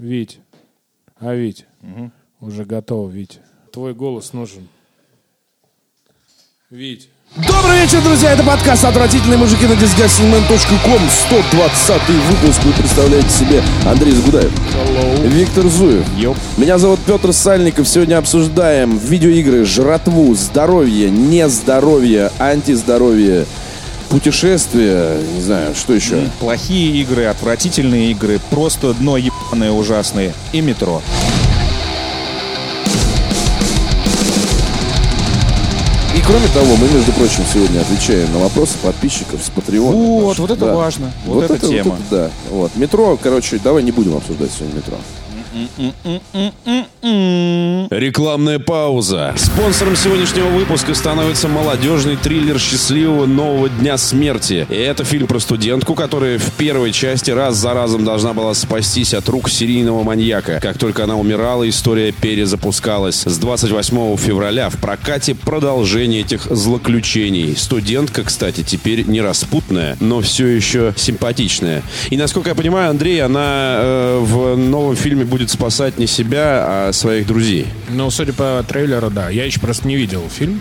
Вить. А, Вить. Уже готово, Вить. Твой голос нужен. Вить. Добрый вечер, друзья! Это подкаст «Отвратительные мужики» на disgustingman.com 120 выпуск. Вы представляете себе Андрей Загудаев. Виктор Зуев. Меня зовут Петр Сальников. Сегодня обсуждаем видеоигры, жратву, здоровье, нездоровье, антиздоровье, путешествия, не знаю, что еще. Плохие игры, отвратительные игры, просто дно ебаное ужасные и метро. И кроме того, мы, между прочим, сегодня отвечаем на вопросы подписчиков с Патреона. Вот, наших. вот это Да. важно. Вот, эта это, тема. Вот это, да. Вот. Метро, короче, давай не будем обсуждать сегодня метро. Рекламная пауза. Спонсором сегодняшнего выпуска становится молодежный триллер счастливого нового дня смерти. И это фильм про студентку, которая в первой части раз за разом должна была спастись от рук серийного маньяка. Как только она умирала, история перезапускалась. С 28 февраля в прокате продолжение этих злоключений. Студентка, кстати, теперь не распутная, но все еще симпатичная. И насколько я понимаю, Андрей, она э, в новом фильме будет спасать не себя, а своих друзей. Ну, судя по трейлеру, да. Я еще просто не видел фильм.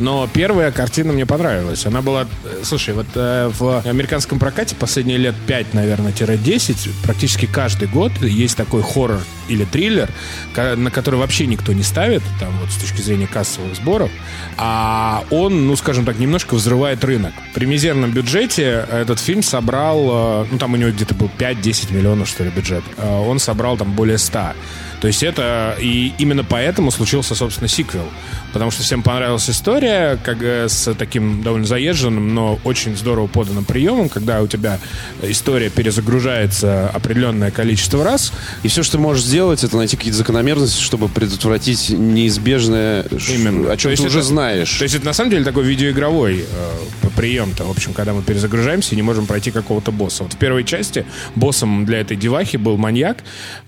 Но первая картина мне понравилась. Она была... э, Слушай, вот э, в американском прокате последние лет 5, наверное, 10, практически каждый год есть такой хоррор или триллер, на который вообще никто не ставит, там вот с точки зрения кассовых сборов, а он, ну, скажем так, немножко взрывает рынок. При мизерном бюджете этот фильм собрал, э, ну, там у него где-то был 5-10 миллионов, что ли, бюджет. Э, Он собрал там более 100. То есть это... И именно поэтому случился, собственно, сиквел. Потому что всем понравилась история, как с таким довольно заезженным, но очень здорово поданным приемом, когда у тебя история перезагружается определенное количество раз. И все, что ты можешь сделать, это найти какие-то закономерности, чтобы предотвратить неизбежное, Именно. о чем То ты уже это- знаешь. То есть это на самом деле такой видеоигровой э, прием-то, в общем, когда мы перезагружаемся и не можем пройти какого-то босса. Вот в первой части боссом для этой девахи был маньяк,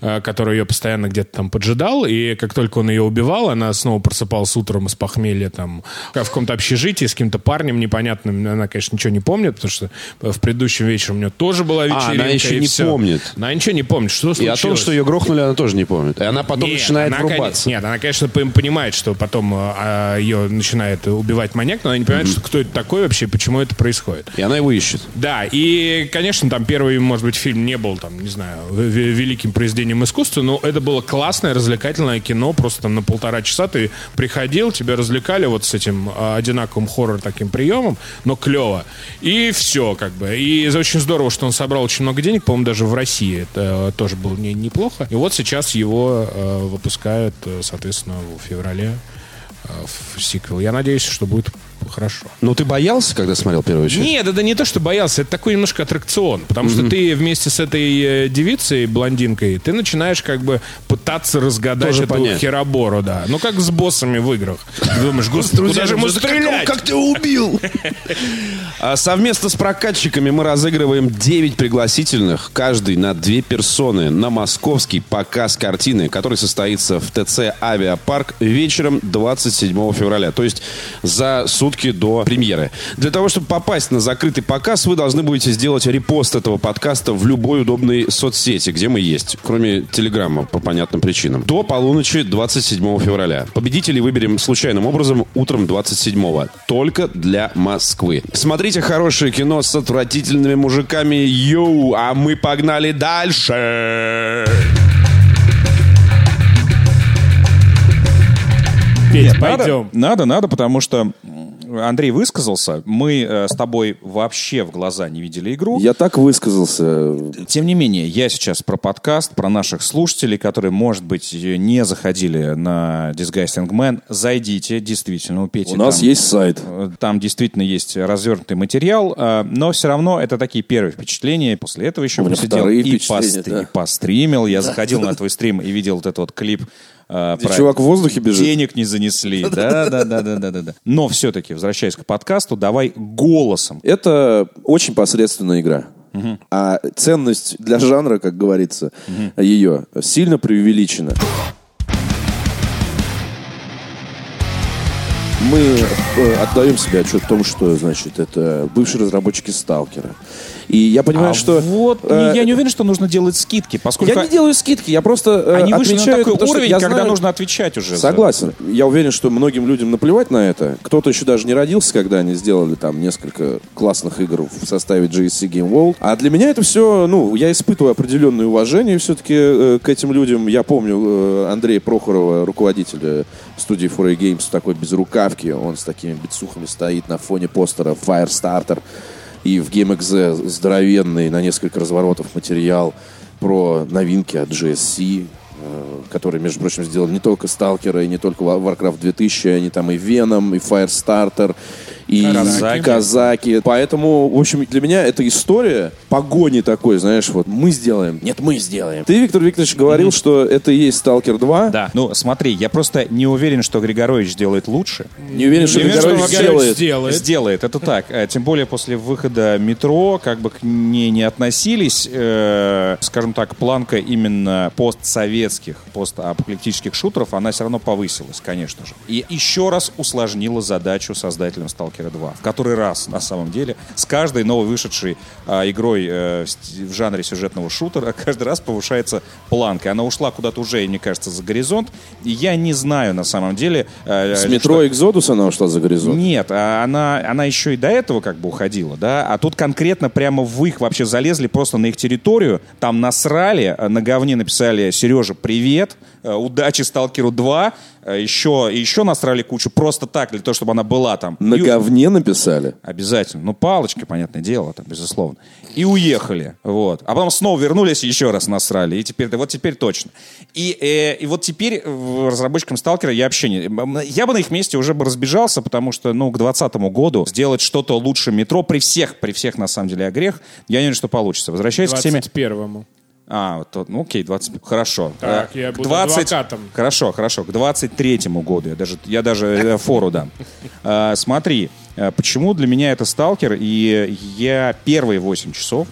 э, который ее постоянно где-то там поджидал, и как только он ее убивал, она снова просыпалась утром из похмелья там в каком-то общежитии с каким-то парнем непонятным. Она, конечно, ничего не помнит, потому что в предыдущем вечером у нее тоже была вечеринка. она еще и не всё. помнит. Она ничего не помнит. Что И случилось? о том, что ее грохнули, она тоже не помнит. И она потом Нет, начинает она, врубаться. Нет, она, конечно, понимает, что потом э, а, ее начинает убивать маньяк, но она не понимает, что кто это такой вообще и почему это происходит. И она его ищет. Да, и, конечно, там первый, может быть, фильм не был, там, не знаю, великим произведением искусства, но это было классное, развлекательное кино, просто там на полтора часа ты приходил, тебя развлекали вот с этим а, одинаковым хоррор таким приемом, но клево. И все, как бы. И очень здорово, что он собрал очень много денег, по-моему, даже в России это э, тоже было не, неплохо. И вот сейчас его э, выпускают, э, соответственно, в феврале э, в сиквел. Я надеюсь, что будет хорошо. Но ты боялся, когда смотрел первую часть? Нет, это не то, что боялся, это такой немножко аттракцион. Потому что ты вместе с этой э, девицей, блондинкой, ты начинаешь как бы пытаться разгадать Тоже эту понять. херобору, да. Ну, как с боссами в играх. Ты думаешь, господи, куда же ему стрелять? Как ты убил? А совместно с прокатчиками мы разыгрываем 9 пригласительных, каждый на две персоны, на московский показ картины, который состоится в ТЦ «Авиапарк» вечером 27 февраля, то есть за сутки до премьеры. Для того, чтобы попасть на закрытый показ, вы должны будете сделать репост этого подкаста в любой удобной соцсети, где мы есть, кроме Телеграма, по понятным причинам. До полуночи 27 февраля. Победителей выберем случайным образом утром 27 Только для Москвы. Смотрите хорошее кино с отвратительными мужиками. Йоу, а мы погнали дальше. Петь, Нет, пойдем. Надо, надо, надо, потому что Андрей высказался. Мы э, с тобой вообще в глаза не видели игру. Я так высказался. Тем не менее, я сейчас про подкаст, про наших слушателей, которые, может быть, не заходили на Disgusting Man. Зайдите, действительно, у Пети У нас там- есть сайт. Э, Там действительно есть развернутый материал, э, но все равно это такие первые впечатления. После этого еще посидел и постри- да. постримил. Я заходил на твой стрим и видел вот этот вот клип. Э, Где чувак в воздухе бежит. Денег не занесли. Да, да, да, да, да, да, да. Но все-таки, возвращаясь к подкасту, давай голосом. Это очень посредственная игра. А ценность для жанра, как говорится, ее сильно преувеличена. Мы э, отдаем себе отчет в том, что, значит, это бывшие разработчики Сталкера. И я понимаю, А что... вот э, я не уверен, что нужно делать скидки, поскольку Я не делаю скидки, я просто э, они вышли на отмечаю такой потому уровень, я когда знаю- нужно отвечать уже. за- Согласен. Я уверен, что многим людям наплевать на это. Кто-то еще даже не родился, когда они сделали там несколько классных игр в составе GSC Game World. А для меня это все, ну, я испытываю определенное уважение все-таки э, к этим людям. Я помню э, Андрея Прохорова, руководителя студии 4A Games, такой безрукавке. Он с такими бицухами стоит на фоне постера Firestarter. И в GameXZ здоровенный на несколько разворотов материал про новинки от GSC, э, которые, между прочим, сделали не только Сталкера и не только Wa- Warcraft 2000, они там и Venom, и Firestarter, и Казаки. Казаки. Поэтому, в общем, для меня эта история погони такой, знаешь, вот мы сделаем, нет, мы сделаем. Ты, Виктор Викторович, говорил, что это и есть Сталкер 2. Да. Ну, смотри, я просто не уверен, что Григорович делает лучше. Не уверен, что Не уверен, что Григорович сделает. сделает. Сделает, это так. Э, Тем более после выхода метро, как бы к ней не относились, э, скажем так, планка именно постсоветских, постапокалиптических шутеров, она все равно повысилась, конечно же. И еще раз усложнила задачу создателям Сталкера 2. В который раз, на самом деле, с каждой новой вышедшей а, игрой э, в жанре сюжетного шутера, каждый раз повышается планка. Она ушла куда-то уже, мне кажется, за горизонт. И я не знаю, на самом деле... э, С что- метро Экзодус она ушла за горизонт. нет, а она, она еще и до этого как бы уходила, да, а тут конкретно прямо в их вообще залезли просто на их территорию, там насрали, э, на говне написали «Сережа, привет», э, «Удачи Сталкеру 2», э, еще, и еще насрали кучу просто так, для того, чтобы она была там. На И- говне написали. Обязательно. Ну, палочки, понятное дело, там, безусловно. И уехали. Вот. А потом снова вернулись и еще раз насрали. И теперь, вот теперь точно. И, э, и вот теперь э, разработчикам Сталкера я вообще не... Я бы на их месте уже бы разбежался, потому что, ну, к 2020 году сделать что-то лучше метро при всех, при всех, на самом деле, огрех, я не уверен, что получится. Возвращаясь к теме... 21-му. А, вот, ну окей, 20, хорошо. Так, Э, я буду адвокатом. Хорошо, хорошо, к 23-му году, я даже, я даже э, фору дам. Э, Смотри, почему для меня это сталкер, и я первые 8 часов,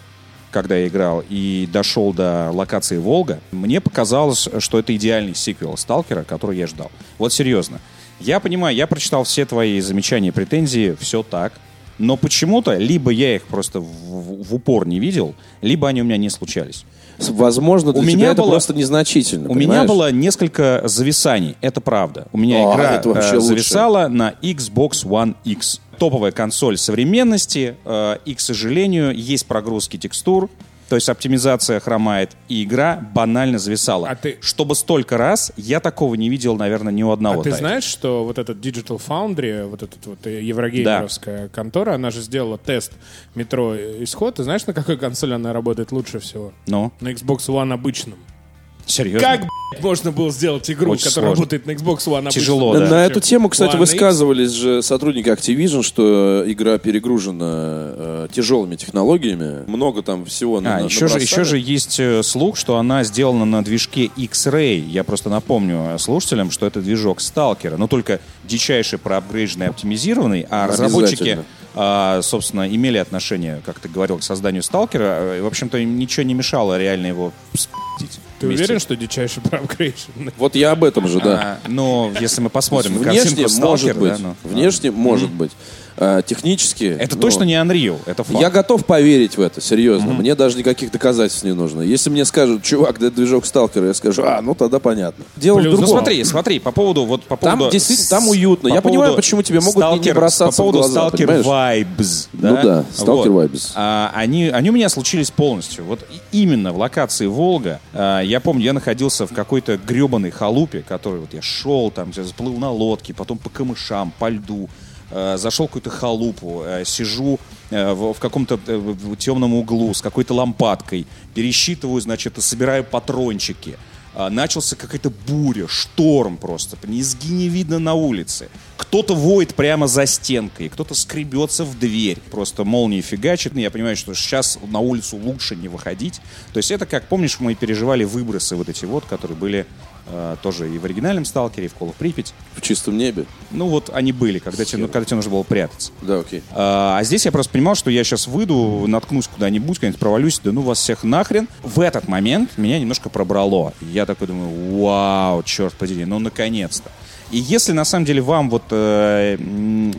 когда я играл и дошел до локации Волга, мне показалось, что это идеальный сиквел Сталкера, который я ждал. Вот серьезно. Я понимаю, я прочитал все твои замечания претензии, все так. Но почему-то либо я их просто в- в упор не видел, либо они у меня не случались. Возможно, для У тебя меня это было- просто незначительно. У меня понимаешь? было несколько зависаний, это правда. У меня А, игра э, лучше. зависала на Xbox One X. Топовая консоль современности, э, и, к сожалению, есть прогрузки текстур, то есть оптимизация хромает, и игра банально зависала. А ты- Чтобы столько раз, я такого не видел, наверное, ни у одного А ты знаешь, что вот этот Digital Foundry, вот эта вот э, еврогеймеровская контора, она же сделала тест метро Исход. Ты знаешь, на какой консоли она работает лучше всего? Ну, На Xbox One обычном. Серьезно? Как, блядь, можно было сделать игру, Очень которая сложно. работает на Xbox One? Тяжело, На, да. на эту тему, кстати, One X. высказывались же сотрудники Activision, что игра перегружена э, тяжелыми технологиями. Много там всего А, на- еще же, еще же есть э, слух, что она сделана на движке X-Ray. Я просто напомню э, слушателям, что это движок Сталкера, но только дичайший проапгрейдженный, оптимизированный, а разработчики, а, собственно, имели отношение, как ты говорил, к созданию Сталкера. э, И, в общем-то, им ничего не мешало реально его спить. Ты уверен, что дичайший проапгрейшн? Вот я об этом же, да. ну, если мы посмотрим на Внешне картинку может Сталкера, быть. да, ну, Внешне может быть. А, технически... Это ну, точно не Unreal, это факт. Я готов поверить в это, серьезно. Мне даже никаких доказательств не нужно. Если мне скажут, чувак, да движок сталкера, я скажу, а, ну тогда понятно. Дело Плюс- в Ну другом. смотри, смотри, по поводу вот по Там поводу действительно, там уютно. по Я понимаю, почему тебе могут не- не бросаться по поводу в глаза, Stalker понимаешь? Vibes, Ну да, Stalker Вот. Vibes. А, они, они у меня случились полностью. Вот именно в локации Волга. а, я помню, я находился в какой-то гребаной халупе, который вот я шел там, я заплыл на лодке, потом по камышам, по льду. А, зашел какую-то халупу, а, сижу а, в, в каком-то э, темном углу с какой-то лампадкой, пересчитываю, значит, собираю патрончики. А, начался какая-то буря, шторм просто, низги не видно на улице. Кто-то воет прямо за стенкой, кто-то скребется в дверь, просто молнией фигачит. Я понимаю, что сейчас на улицу лучше не выходить. То есть это как, помнишь, мы переживали выбросы вот эти вот, которые были э, тоже и в оригинальном «Сталкере», и в «Call of Припять». В чистом небе. Ну вот они были, когда тебе, ну, когда тебе нужно было прятаться. Да, окей. А а здесь я просто понимал, что я сейчас выйду, наткнусь куда-нибудь, куда-нибудь провалюсь, да ну вас всех нахрен. В этот момент меня немножко пробрало. Я такой думаю, вау, черт подери, ну наконец-то. И если на самом деле вам вот э,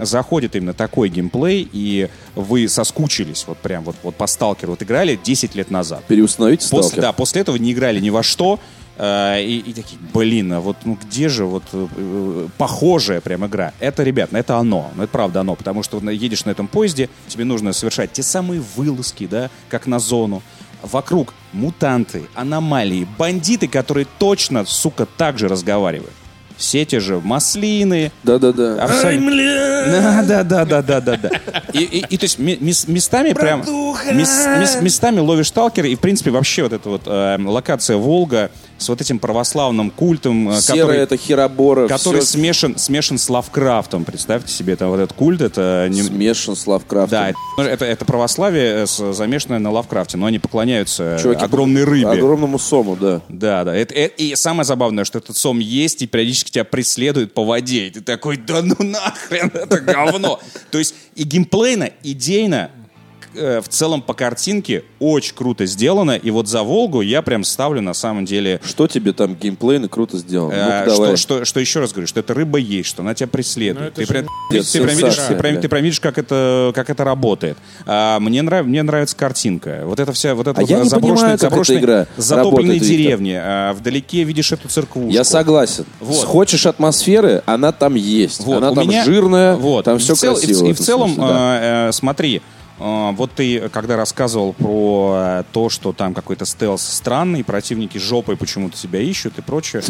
заходит именно такой геймплей, и вы соскучились вот прям вот, вот по сталкеру, вот играли 10 лет назад. Переустановите После, сталкер. да, после этого не играли ни во что, э, и, и такие, блин, а вот ну где же вот э, э, похожая прям игра? Это, ребят, ну, это оно, ну это правда оно, потому что вот едешь на этом поезде, тебе нужно совершать те самые вылазки, да, как на зону. Вокруг мутанты, аномалии, бандиты, которые точно, сука, так же разговаривают. Все те же маслины, Да-да-да. абсолютно. Да, да, да, да, да, да, да. И, и- и, то есть мис- местами прям мис- мис- местами ловишь сталкера и в принципе вообще вот эта вот э, локация Волга с вот этим православным культом, э, Серая который, это херобора. который всё смешан смешан с Лавкрафтом. Представьте себе, это вот этот культ, это не- смешан с Лавкрафтом. да, это, ну, это, это православие, э, замешанное на Лавкрафте, но они поклоняются Чуваки, огромной рыбе. Огромному сому, да. Да, да. Это, это- и самое забавное, что этот сом есть и периодически тебя преследует по воде. И ты такой, да ну нахрен, это говно. То есть и геймплейно, идейно, э, в целом по картинке очень круто сделано. И вот за Волгу я прям ставлю на самом деле... Что тебе там геймплейно круто сделано? э, Ну-ка, давай. что, что, что еще раз говорю, что эта рыба есть, что она тебя преследует. Ну, это ты, же прям, Нет, ты, прям видишь, ты, прям, ты прям видишь, как это, как это работает. А, мне, нрав, мне нравится картинка. Вот это вся, вот это А я не заброшенные, понимаю, эта игра затопленные работает, деревни. А, вдалеке видишь эту церквушку. Я согласен. Вот. Хочешь атмосферы, она там есть. Вот, она у там меня- жирная, вот. там И все цел- и в- красиво. И, в целом, да. э, э, смотри, э, вот ты, когда рассказывал про э, то, что там какой-то стелс странный, противники жопой почему-то себя ищут и прочее.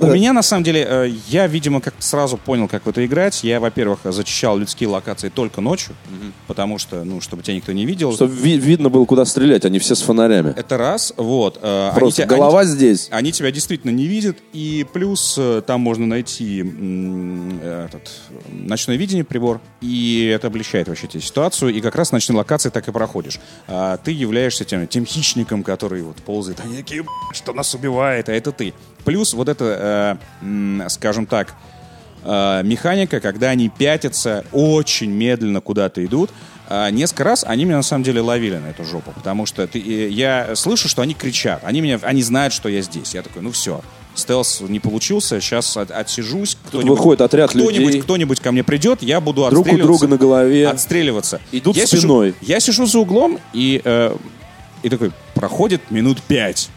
У меня, на самом деле, э, я, видимо, как сразу понял, как в это играть. Я, во-первых, зачищал людские локации только ночью, потому что, ну, чтобы тебя никто не видел. Чтобы ви- видно было, куда стрелять, они все с фонарями. Это раз, вот. э, они Просто тебя- они- голова здесь. они тебя действительно не видят, и плюс э, там можно найти этот, ночное видение, прибор, и это облегчает вообще тебе ситуацию, и как раз в ночной локации так и проходишь. А ты являешься тем, тем хищником, который вот ползает, они такие, «Б***ь, что нас убивает, а это ты. Плюс вот это, э, скажем так, э, механика, когда они пятятся, очень медленно куда-то идут. А, несколько раз они меня на самом деле ловили на эту жопу, потому что ты, э, я слышу, что они кричат, они меня, они знают, что я здесь. Я такой, ну все, стелс не получился, сейчас от- отсижусь. Кто-нибудь, выходит отряд кто-нибудь, людей. кто-нибудь ко мне придет, я буду Друг у отстреливаться. друга на голове. Отстреливаться. Идут я спиной. Сижу, я сижу за углом и, э, и такой, проходит минут пять.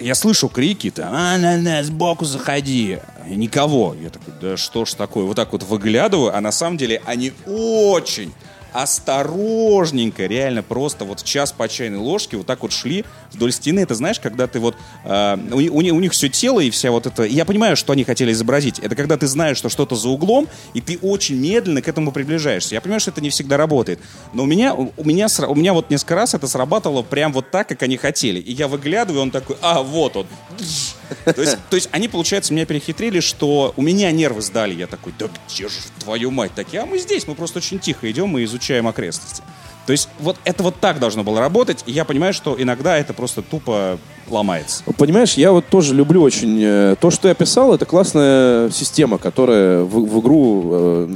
Я слышу крики, там, а, на, на, сбоку заходи. И Никого. Я такой, да что ж такое? Вот так вот выглядываю, а на самом деле они очень осторожненько, реально просто вот час по чайной ложке вот так вот шли вдоль стены. Это знаешь, когда ты вот... э, у, у у них все тело и вся вот это... Я понимаю, что они хотели изобразить. Это когда ты знаешь, что что-то за углом, и ты очень медленно к этому приближаешься. Я понимаю, что это не всегда работает. Но у меня, у, у меня, у меня вот несколько раз это сработало прям вот так, как они хотели. И я выглядываю, он такой, а, вот он. То есть, то есть они, получается, меня перехитрили, что у меня нервы сдали. Я такой, да где же твою мать такие? А мы здесь, мы просто очень тихо идем и изучаем окрестности. То есть вот это вот так должно было работать, и я понимаю, что иногда это просто тупо ломается. Понимаешь, я вот тоже люблю очень... э, То, что ты описал, это классная система, которая в, в игру, э,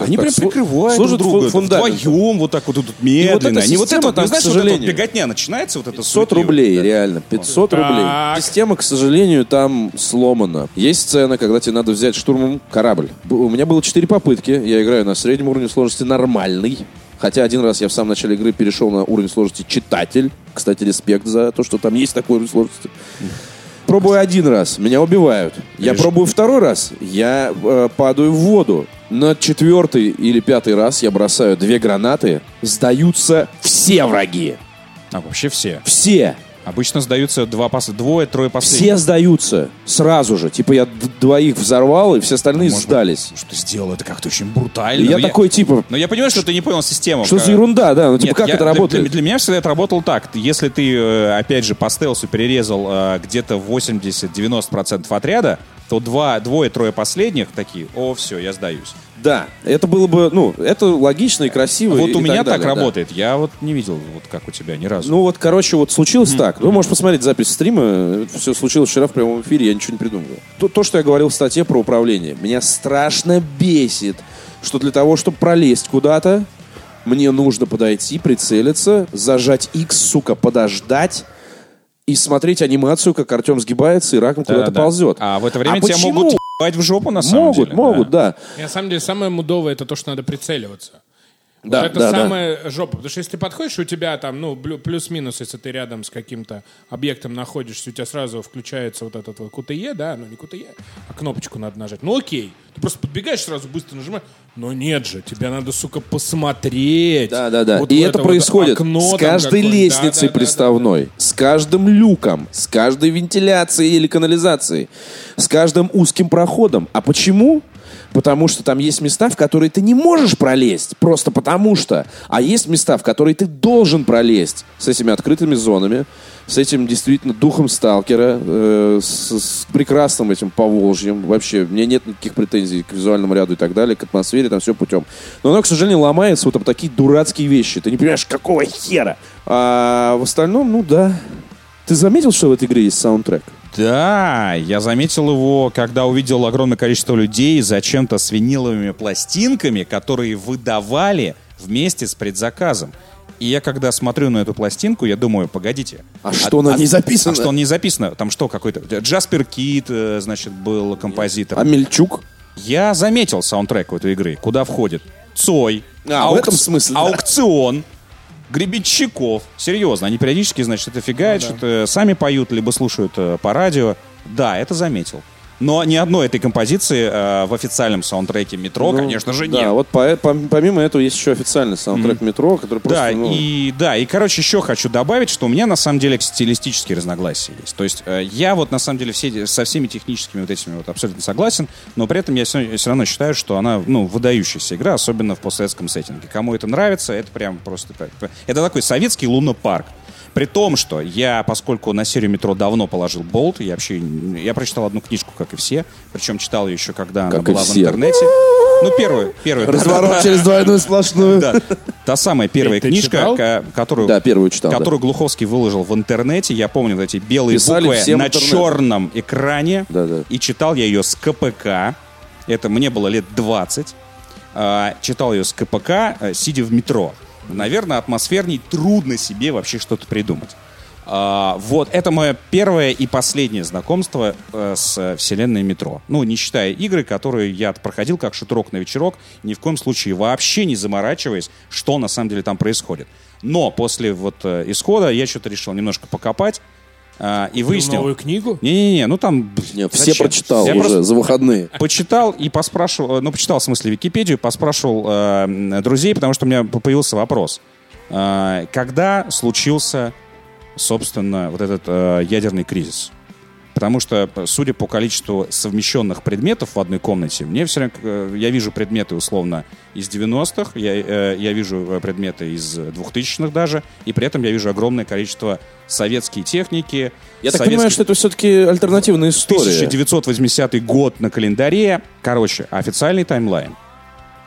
Они так, прям прикрывают служит друг друга фу- фундаментом. вдвоем, вот так вот тут медленно. эта Не вот это, ну, знаешь, к вот эта вот сожалению, беготня начинается, вот это 500 суетливо. рублей, реально. 500 рублей. Так. Система, к сожалению, там сломана. Есть сцена, когда тебе надо взять штурмом корабль. У меня было 4 попытки. Я играю на среднем уровне сложности нормальный. Хотя один раз я в самом начале игры перешел на уровень сложности читатель. Кстати, респект за то, что там есть такой уровень сложности. Пробую один раз, меня убивают. Я Видишь? пробую второй раз, я э, падаю в воду. На четвертый или пятый раз я бросаю две гранаты. Сдаются все враги. А вообще все. Все. Обычно сдаются два пас... двое, трое последних. Все сдаются сразу же. Типа я двоих взорвал, и все остальные Может быть, сдались. Что ты сделал, это как-то очень брутально. я Но такой, типа, Но я понимаю, что ты не понял систему. что за Как- ерунда, да? Ну, типа, Нет, как я- это для- работает? Для, для меня всегда это работало так. Если ты, э, опять же, по стелсу перерезал э, где-то 80-90% отряда, то два, двое-трое последних такие, о, все, я сдаюсь. Да, это было бы, ну, это логично и красиво. вот и- у меня так, далее, да. работает. Я вот не видел, вот как у тебя, ни разу. Ну вот, короче, вот случилось так. Вы можете посмотреть запись стрима. Все случилось вчера в прямом эфире, я ничего не придумываю. То, то, что я говорил в статье про управление. Меня страшно бесит, что для того, чтобы пролезть куда-то, мне нужно подойти, прицелиться, зажать X, сука, подождать. И смотреть анимацию, как Артем сгибается и раком куда-то Да-да. ползет. А в это время А тебя почему? могут ебать в жопу, на самом Могут, деле. могут, да. И на самом деле самое мудовое это то, что надо прицеливаться. Да, вот это да, да. самая жопа. Потому что если ты подходишь, у тебя там, ну, плюс-минус, если ты рядом с каким-то объектом находишься, у тебя сразу включается вот этот вот QTE, да, ну не QTE, а кнопочку надо нажать. Ну окей. Ты просто подбегаешь сразу, быстро нажимаешь. Но нет же, тебе надо, сука, посмотреть. Да, да, да. Вот и это вот происходит окно с каждой лестницей Да, да, да, приставной, с каждым люком, с каждой вентиляцией или канализацией, с каждым узким проходом. А почему? Потому что там есть места, в которые ты не можешь пролезть, просто потому что. А есть места, в которые ты должен пролезть с этими открытыми зонами, с этим действительно духом сталкера, э, с, с прекрасным этим поволжьем. Вообще, мне нет никаких претензий к визуальному ряду и так далее, к атмосфере, там все путем. Но оно, к сожалению, ломается вот об такие дурацкие вещи. Ты не понимаешь, какого хера? А в остальном, ну да. Ты заметил, что в этой игре есть саундтрек? Да, я заметил его, когда увидел огромное количество людей зачем-то с виниловыми пластинками, которые выдавали вместе с предзаказом. И я когда смотрю на эту пластинку, я думаю, погодите. А что на ней записано? А что не записано? Там что какой-то... Джаспер Кит, э, значит, был композитор. А Мельчук? Я заметил саундтрек в этой игры, куда входит Цой, А, в этом смысле, да. Гребенщиков. Серьезно, они периодически, значит, это фигают, что-то сами поют, либо слушают э, по радио. Да, это заметил. Но ни одной этой композиции э, в официальном саундтреке метро, Ну, конечно же, да, нет. вот по- пом- помимо этого есть еще официальный саундтрек метро, который просто... Да, ну, и да, и короче еще хочу добавить, что у меня на самом деле стилистические разногласия есть. То есть э, я вот на самом деле все, со всеми техническими вот этими вот абсолютно согласен, но при этом я все, равно считаю, что она ну выдающаяся игра, особенно в постсоветском сеттинге. Кому это нравится, это прям просто так. Это такой советский лунопарк. При том, что я, поскольку на серию метро давно положил болт, я вообще я прочитал одну книжку, как и все, причем читал ее еще, когда она Как и была в интернете. Ну, первую, первую. Разворот через двойную сплошную. Да. Та самая первая Ты книжка, которую, Да, первую читал, да. которую Глуховский выложил в интернете. Я помню вот эти белые Писали буквы на интернет. черном экране. Да, да. И читал я ее с КПК. Это мне было лет 20. А, читал ее с КПК, э, сидя в метро. Наверное, атмосферней трудно себе вообще что-то придумать. А, вот, это мое первое и последнее знакомство э, с вселенной метро. Ну, не считая игры, которые я проходил как шутрок на вечерок, ни в коем случае вообще не заморачиваясь, что на самом деле там происходит. Но после вот э, исхода я что-то решил немножко покопать а, и выяснил... новую книгу? Не-не-не, ну там... Нет, все зачем? прочитал Я уже за выходные. почитал и поспрашивал, э, ну, почитал, в смысле, Википедию, поспрашивал э, друзей, потому что у меня появился вопрос. Э, когда случился, собственно, вот этот э, ядерный кризис? Потому что, э, судя по количеству совмещенных предметов в одной комнате, мне все равно, э, я вижу предметы, условно, из 90-х, я, э, я вижу предметы из 2000-х даже, и при этом я вижу огромное количество советской техники. Я так советских- понимаю, что это все-таки альтернативная история. 1980 год на календаре. Короче, официальный таймлайн.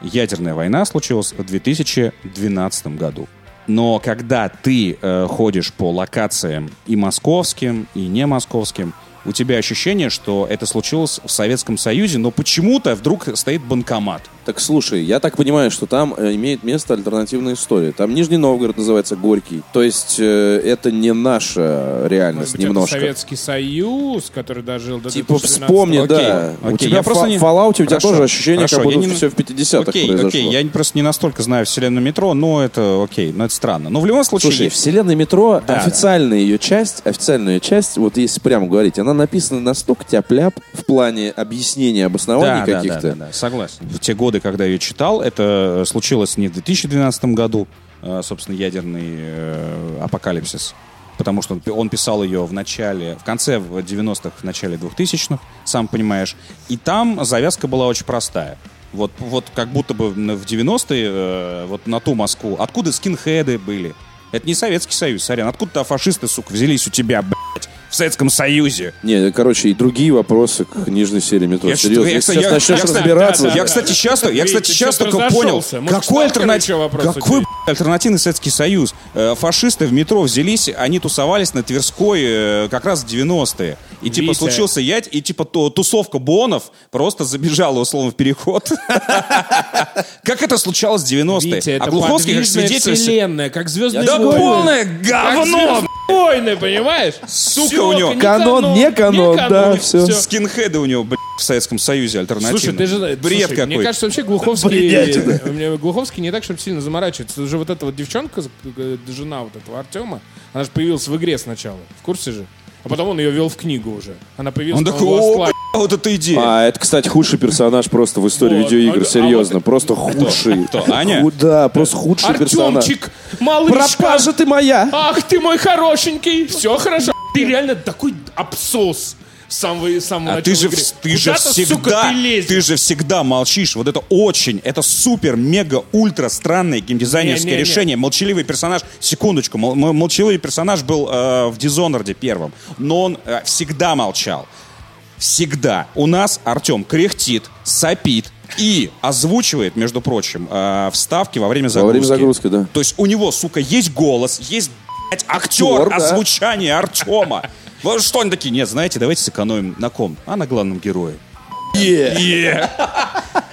Ядерная война случилась в 2012 году. Но когда ты э, ходишь по локациям и московским, и не московским, у тебя ощущение, что это случилось в Советском Союзе, но почему-то вдруг стоит банкомат. Так слушай, я так понимаю, что там э, имеет место альтернативная история. Там Нижний Новгород называется Горький. То есть э, это не наша реальность Может быть, это немножко. Советский Союз, который дожил до Типа 2012 вспомни, Окей, да. У окей, тебя я просто в не- Fallout, у тебя Хорошо, тоже ощущение, хорошо, как будто не- все в 50-х Окей, произошло. окей, я просто не настолько знаю вселенную метро, но это окей, но это странно. Но в любом случае... Слушай, вселенная метро, Да, официальная ее часть, официальная часть, вот если прямо говорить, она написана настолько тяп-ляп в плане объяснения, обоснований да, да, каких-то. Да, да, да, согласен. В те годы, когда я ее читал, это э, случилось не в 2012 году, э, собственно, ядерный э, апокалипсис, потому что он пи- он писал ее в начале, в конце в 90-х, в начале 2000-х, сам понимаешь. И там завязка была очень простая. Вот, вот как будто бы в 90-е, э, вот на ту Москву, откуда скинхеды были? Это не Советский Союз, сорян. Откуда-то фашисты, сука, взялись у тебя, блядь, Советском Союзе? Не, короче, и другие вопросы к нижней серии метро. Я Серьезно, я, сейчас я- начнешь я, кстати, разбираться... да, да, Я, да. кстати, часто, я, кстати, сейчас только понял, какой, Сталкера альтерна- еще вопрос у какой альтернативный Советский Союз? Э, Фашисты в метро взялись, они тусовались на Тверской э, как раз в 90-е. И типа Витя. случился ять, и типа тусовка бонов просто забежала условно в переход. Как это случалось в 90-е? Витя, это А Глуховский как свидетель... вселенная, как звездные Да полное говно! «Звездные достойны, понимаешь? Сука, Всё, у него. не Канон, не канон, да, всё. всё. Скинхеды у него, блядь, в Советском Союзе альтернативно. Слушай, ты же... Бред слушай, какой. Мне кажется, вообще Глуховский... Мне Глуховский не так, чтобы сильно заморачивается. Это же вот эта вот девчонка, э, жена вот этого Артема, она же появилась в игре сначала. В курсе же? А потом он ее вел в книгу уже. Она появилась Он такой, о, бля, вот это идея. А, это, кстати, худший персонаж просто в истории Вот, видеоигр, а- а серьезно. вот- Просто худший. Кто, Аня? Ху- Да, просто худший персонаж. Артемчик, малышка. Пропажа ты моя! Ах ты мой хорошенький. Все хорошо. Ты реально такой абсос с самого, с самого А начала ты же, игры. ты же Куда-то, сука, всегда, ты лезешь. ты же всегда молчишь. Вот это очень, это супер, мега, ультра странное геймдизайнерское Не-не-не. решение. Молчаливый персонаж, секундочку, мол- молчаливый персонаж был э, в Dishonored первом, но он э, всегда молчал. Всегда. У нас Артем кряхтит, сопит и озвучивает, между прочим, э, вставки во время Во загрузки. время загрузки, да. То есть у него, сука, есть голос, есть, блядь, актер, Актер, да. озвучание Артема. Что они такие? Нет, знаете, давайте сэкономим на ком? А на главном герое.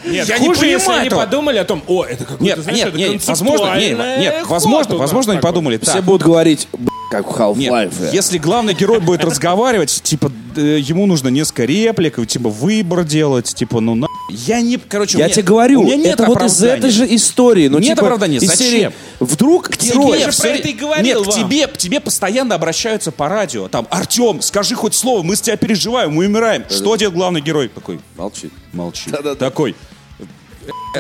Нет, Я не хуже, если понимаю они этого. подумали о том, о, это какой-то, Нет, знаешь, нет, это нет, возможно, нет, нет, возможно, возможно, они подумали Все будут говорить, «Б***ь, как в Нет, Half-Life. если главный герой будет разговаривать, типа, э, ему нужно несколько реплик, типа, выбор делать, типа, ну на... Я не, короче, Я тебе говорю, это вот из этой же истории. Ну, Нет типа, оправдания. из Зачем? серии, Вдруг Тебе же про это и говорил Нет, к тебе, к тебе постоянно обращаются по радио. Там, Артем, скажи хоть слово, мы с тебя переживаем, мы умираем. Что делает главный герой? Такой, Молчит. молчи. Такой,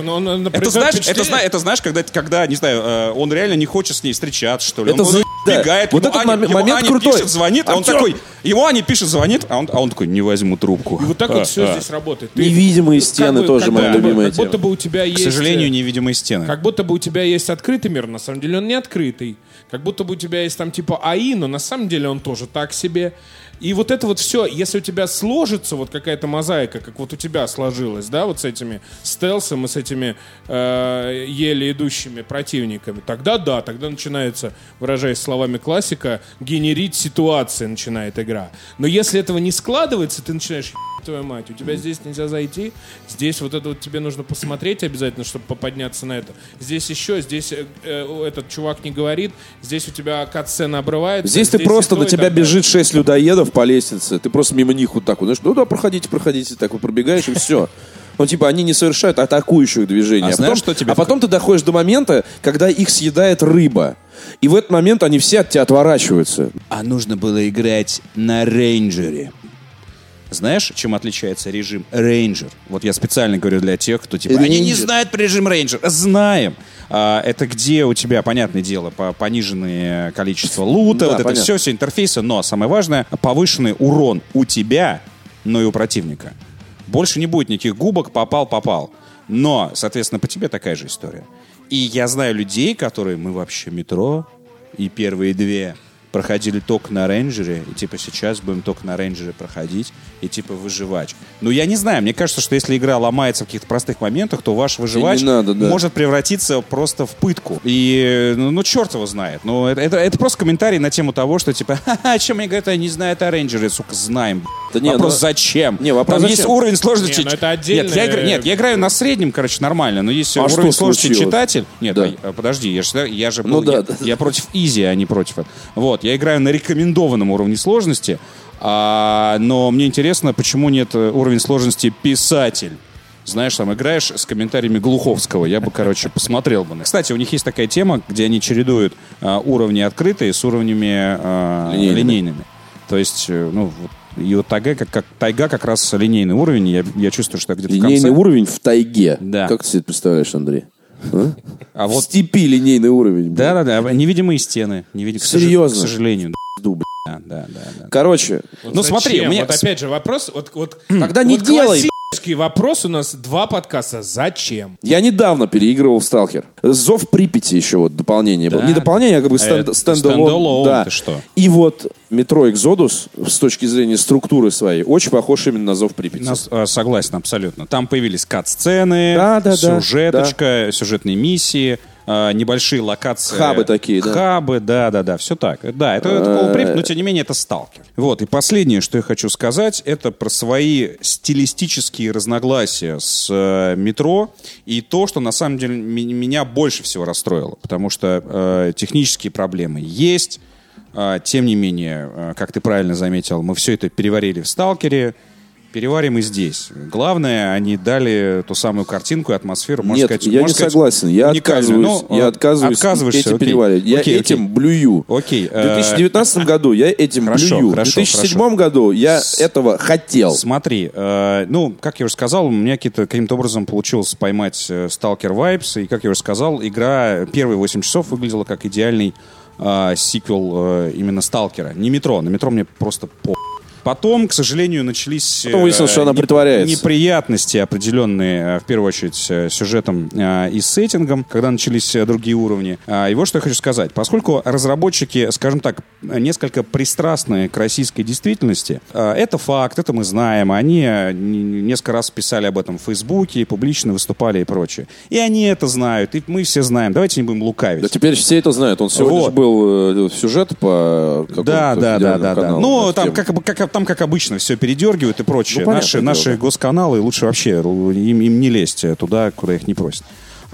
Ну, он, он Это производит знаешь, это, впечатление. зна- это знаешь, когда, когда, не знаю, э, он реально не хочет с ней встречаться, что ли. Это он за- бегает, Вот ему этот Аня, мом- ему момент Аня крутой. пишет, звонит, а он такой, ему Аня пишет, звонит, а он, а он такой, не возьму трубку. И вот так А, вот все а. здесь работает. Ты- Невидимые как стены бы- тоже как моя будто любимая Как будто тема. бы у тебя К есть... сожалению, э, невидимые стены. Как будто бы у тебя есть открытый мир, на самом деле он не открытый. Как будто бы у тебя есть там типа АИ, но на самом деле он тоже так себе. И вот это вот все, если у тебя сложится вот какая-то мозаика, как вот у тебя сложилась, да, вот с этими стелсом и с этими э, еле идущими противниками, тогда да, тогда начинается, выражаясь словами классика, генерить ситуации начинает игра. Но если этого не складывается, ты начинаешь «Ебать твою мать, у тебя здесь нельзя зайти, здесь вот это вот тебе нужно посмотреть обязательно, чтобы поподняться на это. Здесь еще, здесь э, э, этот чувак не говорит, здесь у тебя катсцена обрывается. Здесь ты и просто то, на тебя бежит шесть людоедов по лестнице. Ты просто мимо них вот так вот, знаешь, ну да, проходите, проходите, так вот пробегаешь, и все. Ну, типа, они не совершают атакующих движений. А А, знаешь, потом, что тебе а потом ты доходишь до момента, когда их съедает рыба. И в этот момент они все от тебя отворачиваются. А нужно было играть на рейнджере. Знаешь, чем отличается режим рейнджер? Вот я специально говорю для тех, кто типа, они не знают про режим рейнджер. Знаем. А, это где у тебя, понятное дело, по- пониженное количество лута, Да, вот это понятно. все, все интерфейсы, но самое важное, повышенный урон у тебя, но и у противника. Больше не будет никаких губок, попал, попал. Но, соответственно, по тебе такая же история. И я знаю людей, которые мы вообще метро, и первые две проходили только на рейнджере, и типа сейчас будем только на рейнджере проходить и типа выживать. Ну, я не знаю, мне кажется, что если игра ломается в каких-то простых моментах, то ваш выживач надо, да. может превратиться просто в пытку. И, ну, ну черт его знает. Ну, это, это, это просто комментарий на тему того, что типа, ха-ха, о чем мне говорят, они не знают о рейнджере, сука, знаем. б***ь». Да не, вопрос ну- зачем? Не, вопрос Там есть зачем? уровень сложности. Не, ну это отдельно, Нет, я, игра- э, нет, я играю на среднем, короче, нормально, но есть А уровень сложности случилось? читатель. Нет, Да. а, подожди, я же, я же Ну был, да, я, да. я против easy, а не против этого. Вот, я играю на рекомендованном уровне сложности, а, но мне интересно, почему нет э, уровень сложности писатель. Знаешь, там играешь с комментариями Глуховского. Я бы, короче, посмотрел бы. Кстати, у них есть такая тема, где они чередуют а, уровни открытые с уровнями а, Линейными. линейными. То есть, э, ну, вот, и вот тайга как, как, тайга как раз линейный уровень. Я, я чувствую, что где-то в Линейный конце... уровень в тайге. Да. Как ты себе это представляешь, Андрей? А? А В вот степи линейный уровень. Да-да-да, невидимые стены. Невидим... к сож- Серьезно? К сожалению. Блин. Да, да, да. да. Короче, Ну смотри, Зачем? у меня... Вот опять же вопрос, вот, вот, Тогда не вот делай, классический вопрос у нас два подкаста. Зачем? я недавно переигрывал в Сталкер. Зов Припяти еще вот дополнение было. Да. Не дополнение, а как бы стенд, Это стендалон. Да. что? И вот метро Экзодус с точки зрения структуры своей очень похож именно на Зов Припяти. Нас- э, согласен, абсолютно. Там появились кат-сцены, Да, да, да, сюжеточка, сюжетные миссии, э, небольшие локации. Хабы такие, да. Хабы, да, да, да, все так. Да, это, это полупрепятие, но тем не менее это сталкер. Вот, и последнее, что я хочу сказать, это про свои стилистические разногласия с э, метро и то, что на самом деле меня больше всего расстроило, потому что э, технические проблемы есть, А, Тем не менее, а, как ты правильно заметил, мы все это переварили в «Сталкере», переварим и здесь. Главное, они дали ту самую картинку и атмосферу. можно Нет, сказать, я можно не сказать, согласен. Я отказываюсь, Ну, я э, отказываюсь отказываешься, эти окей. переваривать. Я Окей, этим окей. блюю. Окей, В э, 2019 году я этим Хорошо, блюю. хорошо, в 2007 хорошо. году я этого хотел. Смотри, э, ну, как я уже сказал, у меня каким-то образом получилось поймать э, Stalker Vibes, и, как я уже сказал, игра первые 8 часов выглядела как идеальный э, сиквел э, именно Сталкера. Не метро, на метро мне просто по... Потом, к сожалению, начались Потом выяснилось, что она не- притворяется. неприятности определенные, э, в первую очередь, э, сюжетом э, и сеттингом, когда начались э, другие уровни. А, И вот что я хочу сказать. Поскольку разработчики, скажем так, несколько пристрастны к российской действительности, э, это факт, это мы знаем. Они э, несколько раз писали об этом в Фейсбуке, публично выступали и прочее. И они это знают, и мы все знаем. Давайте не будем лукавить. Да теперь все это знают. Он сегодня Вот. же был э, сюжет по какому-то Да, да, да, да, да. Ну, там как, как, там, как обычно, все передергивают и прочее. Ну, наши, дело, наши госканалы лучше вообще ру- им, им не лезть туда, куда их не просят.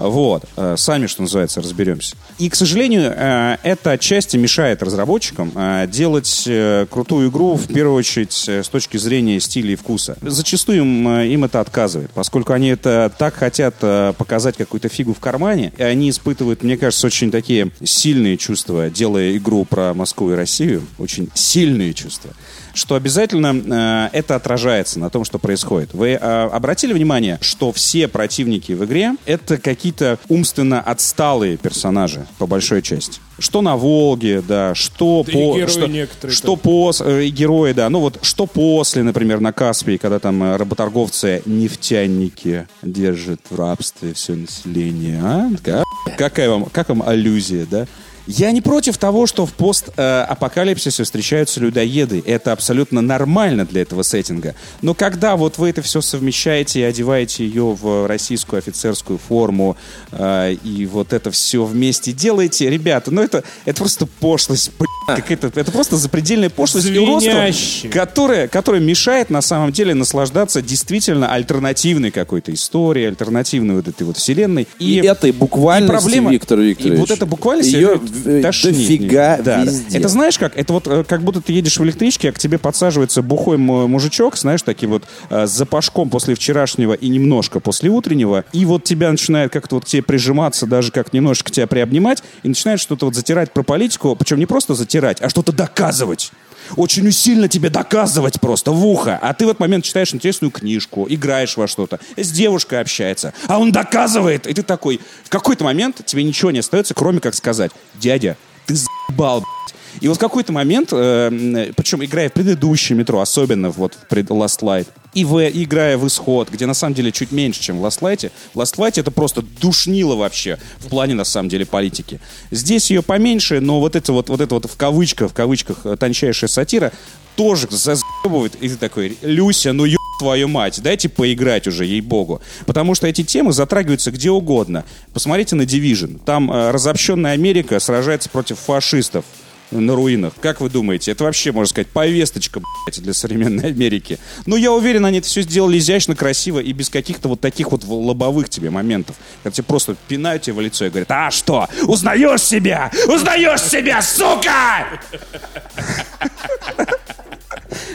Вот. Э, Сами, что называется, разберемся. И, к сожалению, э, это отчасти мешает разработчикам э, делать крутую игру, в первую очередь, с точки зрения стиля и вкуса. Зачастую им, им это отказывает, поскольку они это так хотят показать какую-то фигу в кармане, и они испытывают, мне кажется, очень такие сильные чувства, делая игру про Москву и Россию, очень сильные чувства, что обязательно это отражается на том, что происходит. Вы э, обратили внимание, что все противники в игре — это какие-то умственно отсталые персонажи, по большой части. Что на Волге, да, что Да и по... герои что, некоторые что пос- э, и герои, да. Ну вот что после, например, на Каспии, когда там э, работорговцы, нефтяники держат в рабстве все население, а? Как? Какая вам, как вам аллюзия, да? Я не против того, что в постапокалипсисе встречаются людоеды. Это абсолютно нормально для этого сеттинга. Но когда вот вы это все совмещаете и одеваете ее в российскую офицерскую форму, э, и вот это все вместе делаете, ребята, ну это, это просто пошлость, блядь, какая-то, это просто запредельная пошлость и уродство, которая, которая мешает на самом деле наслаждаться действительно альтернативной какой-то историей, альтернативной вот этой вот вселенной. И, этой буквальности, и проблема, Виктор Викторович. И вот эта буквальность ее тошнит дофига меня. Да, везде. Это знаешь как? Это вот э, как будто ты едешь в электричке, а к тебе подсаживается бухой мужичок, знаешь, такие вот э, с запашком после вчерашнего и немножко после утреннего, и вот тебя начинает как-то вот к тебе прижиматься, даже как немножко тебя приобнимать, и начинает что-то вот затирать про политику, причем не просто затирать, а что-то доказывать. Очень сильно тебе доказывать просто в ухо. А ты в этот момент читаешь интересную книжку, играешь во что-то, с девушкой общается, а он доказывает. И ты такой, в какой-то момент тебе ничего не остается, кроме как сказать, дядя, ты заебал, блядь». И вот в какой-то момент, э, причем играя в предыдущее метро, особенно вот в пред- Last Light, и в, играя в исход, где на самом деле чуть меньше, чем в Last Light, Last Light это просто душнило вообще в плане, на самом деле, политики. Здесь ее поменьше, но вот это вот, вот это вот в кавычках, в кавычках, э, тончайшая сатира тоже зазъебывает. И ты такой, Люся, ну еб твою мать, дайте поиграть уже, ей-богу. Потому что эти темы затрагиваются где угодно. Посмотрите на Division. Там э, разобщенная Америка сражается против фашистов на руинах. Как вы думаете? Это вообще, можно сказать, повесточка, блядь, для современной Америки. Но я уверен, они это все сделали изящно, красиво и без каких-то вот таких вот лобовых тебе моментов. Когда тебе просто пинают тебе в лицо и говорят, а что, узнаешь себя? Узнаешь себя, сука!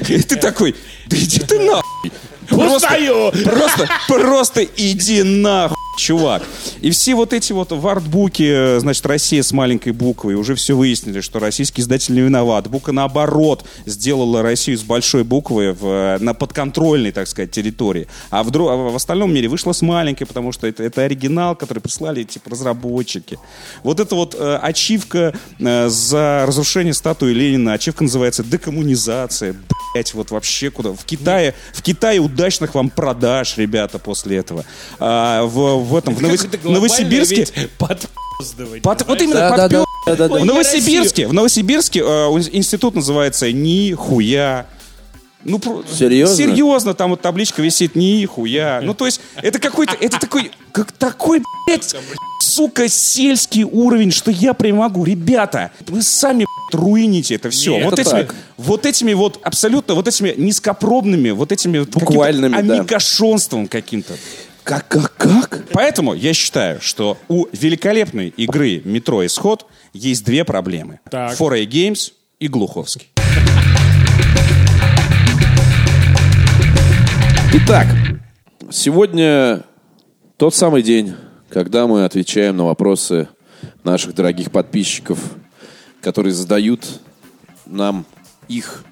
И ты такой, да иди ты нахуй. Узнаю! Просто, просто иди нахуй, чувак. И все вот эти вот в артбуке, э, значит, Россия с маленькой буквой, уже все выяснили, что российский издатель не виноват. Бука, наоборот, сделала Россию с большой буквы в, э, на подконтрольной, так сказать, территории. А в, дру- а в остальном мире вышла с маленькой, потому что это, это оригинал, который прислали, типа, разработчики. Вот эта вот э, ачивка э, за разрушение статуи Ленина, ачивка называется декоммунизация. Блять, вот вообще куда? В Китае, в Китае удачных вам продаж, ребята, после этого. А, в, в этом, в, Новос- Новосибирске... подпоздывать, Под- вот именно Да, да, подпё- да, да, да. В Новосибирске, в Новосибирске э, институт называется Нихуя. Ну, Серьезно? Серьезно, там вот табличка висит Нихуя. Ну, то есть, это какой-то, это такой, как такой, блядь, сука, сельский уровень, что я прям могу. Ребята, вы сами блядь, руините это все. Нет, вот, это этими, так. вот этими вот абсолютно, вот этими низкопробными, вот этими вот каким-то Буквальными, да. амигашонством каким-то. Как, как, как? Поэтому я считаю, что у великолепной игры «Метро Исход» есть две проблемы. Так. 4A Games и Глуховский. Итак, сегодня тот самый день, когда мы отвечаем на вопросы наших дорогих подписчиков, которые задают нам их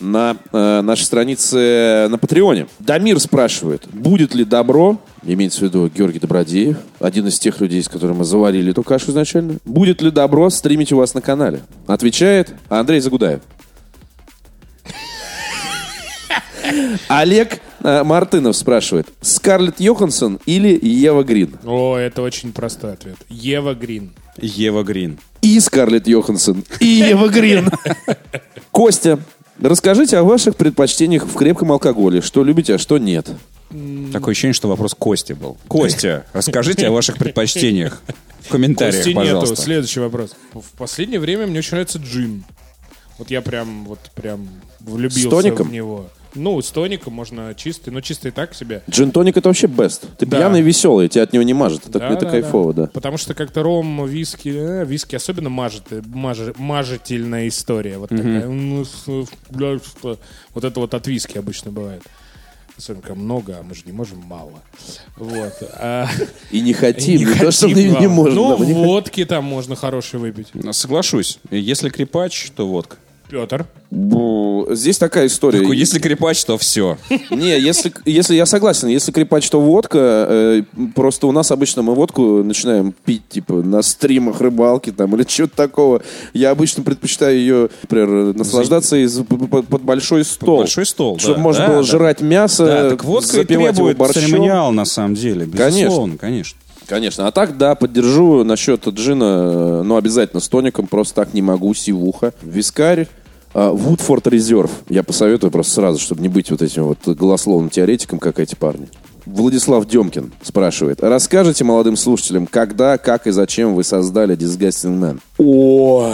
на э, нашей странице на Патреоне. Дамир спрашивает, будет ли добро, имеется в виду Георгий Добродеев, один из тех людей, с которыми мы заварили эту кашу изначально, будет ли добро стримить у вас на канале? Отвечает Андрей Загудаев. Олег э, Мартынов спрашивает, Скарлетт Йоханссон или Ева Грин? О, это очень простой ответ. Ева Грин. Ева Грин. И Скарлетт Йоханссон, и Ева Грин. Костя, расскажите о ваших предпочтениях в крепком алкоголе. Что любите, а что нет? Такое ощущение, что вопрос Кости был. Костя, расскажите о ваших предпочтениях в комментариях, Кости нету. пожалуйста. Следующий вопрос. В последнее время мне очень нравится джин. Вот я прям, вот прям влюбился С тоником? в него. Ну, с тоником можно чистый, но чистый так себе. Джин-тоник это вообще best. Ты Да. пьяный и веселый, тебя от него не мажет. Это, Да, это да, кайфово, да. Потому что как-то ром, виски, э, виски особенно мажет, э, мажи- мажительная история. Вот такая. Ну, что- Вот это вот от виски обычно бывает. Особенно когда много, а мы же не можем мало. Вот. А, И не хотим, не, то, хотим что не, не можем. Ну, да, мы не водки там можно хороший выпить. Соглашусь. Если крепач, то водка. Петр. Бу, Здесь такая история. Такой, Если крепач, то все. Не, если, если я согласен, если крепач, то водка. э, просто у нас обычно мы водку начинаем пить, типа, на стримах рыбалки там или что-то такого. Я обычно предпочитаю ее, например, наслаждаться из, под, под большой стол. большой стол, Чтобы да, можно да, было да. жрать мясо, Да, так водка и запивать его требует борщом. церемониал, на самом деле. Безусловно, конечно. Конечно. А так, да, поддержу насчет джина, э, ну, обязательно с тоником, просто так не могу, сивуха. Вискарь, а, Woodford Reserve. Я посоветую просто сразу, чтобы не быть вот этим вот голословным теоретиком, как эти парни. Владислав Демкин спрашивает. Расскажите молодым слушателям, когда, как и зачем вы создали Disgusting Man? Ой.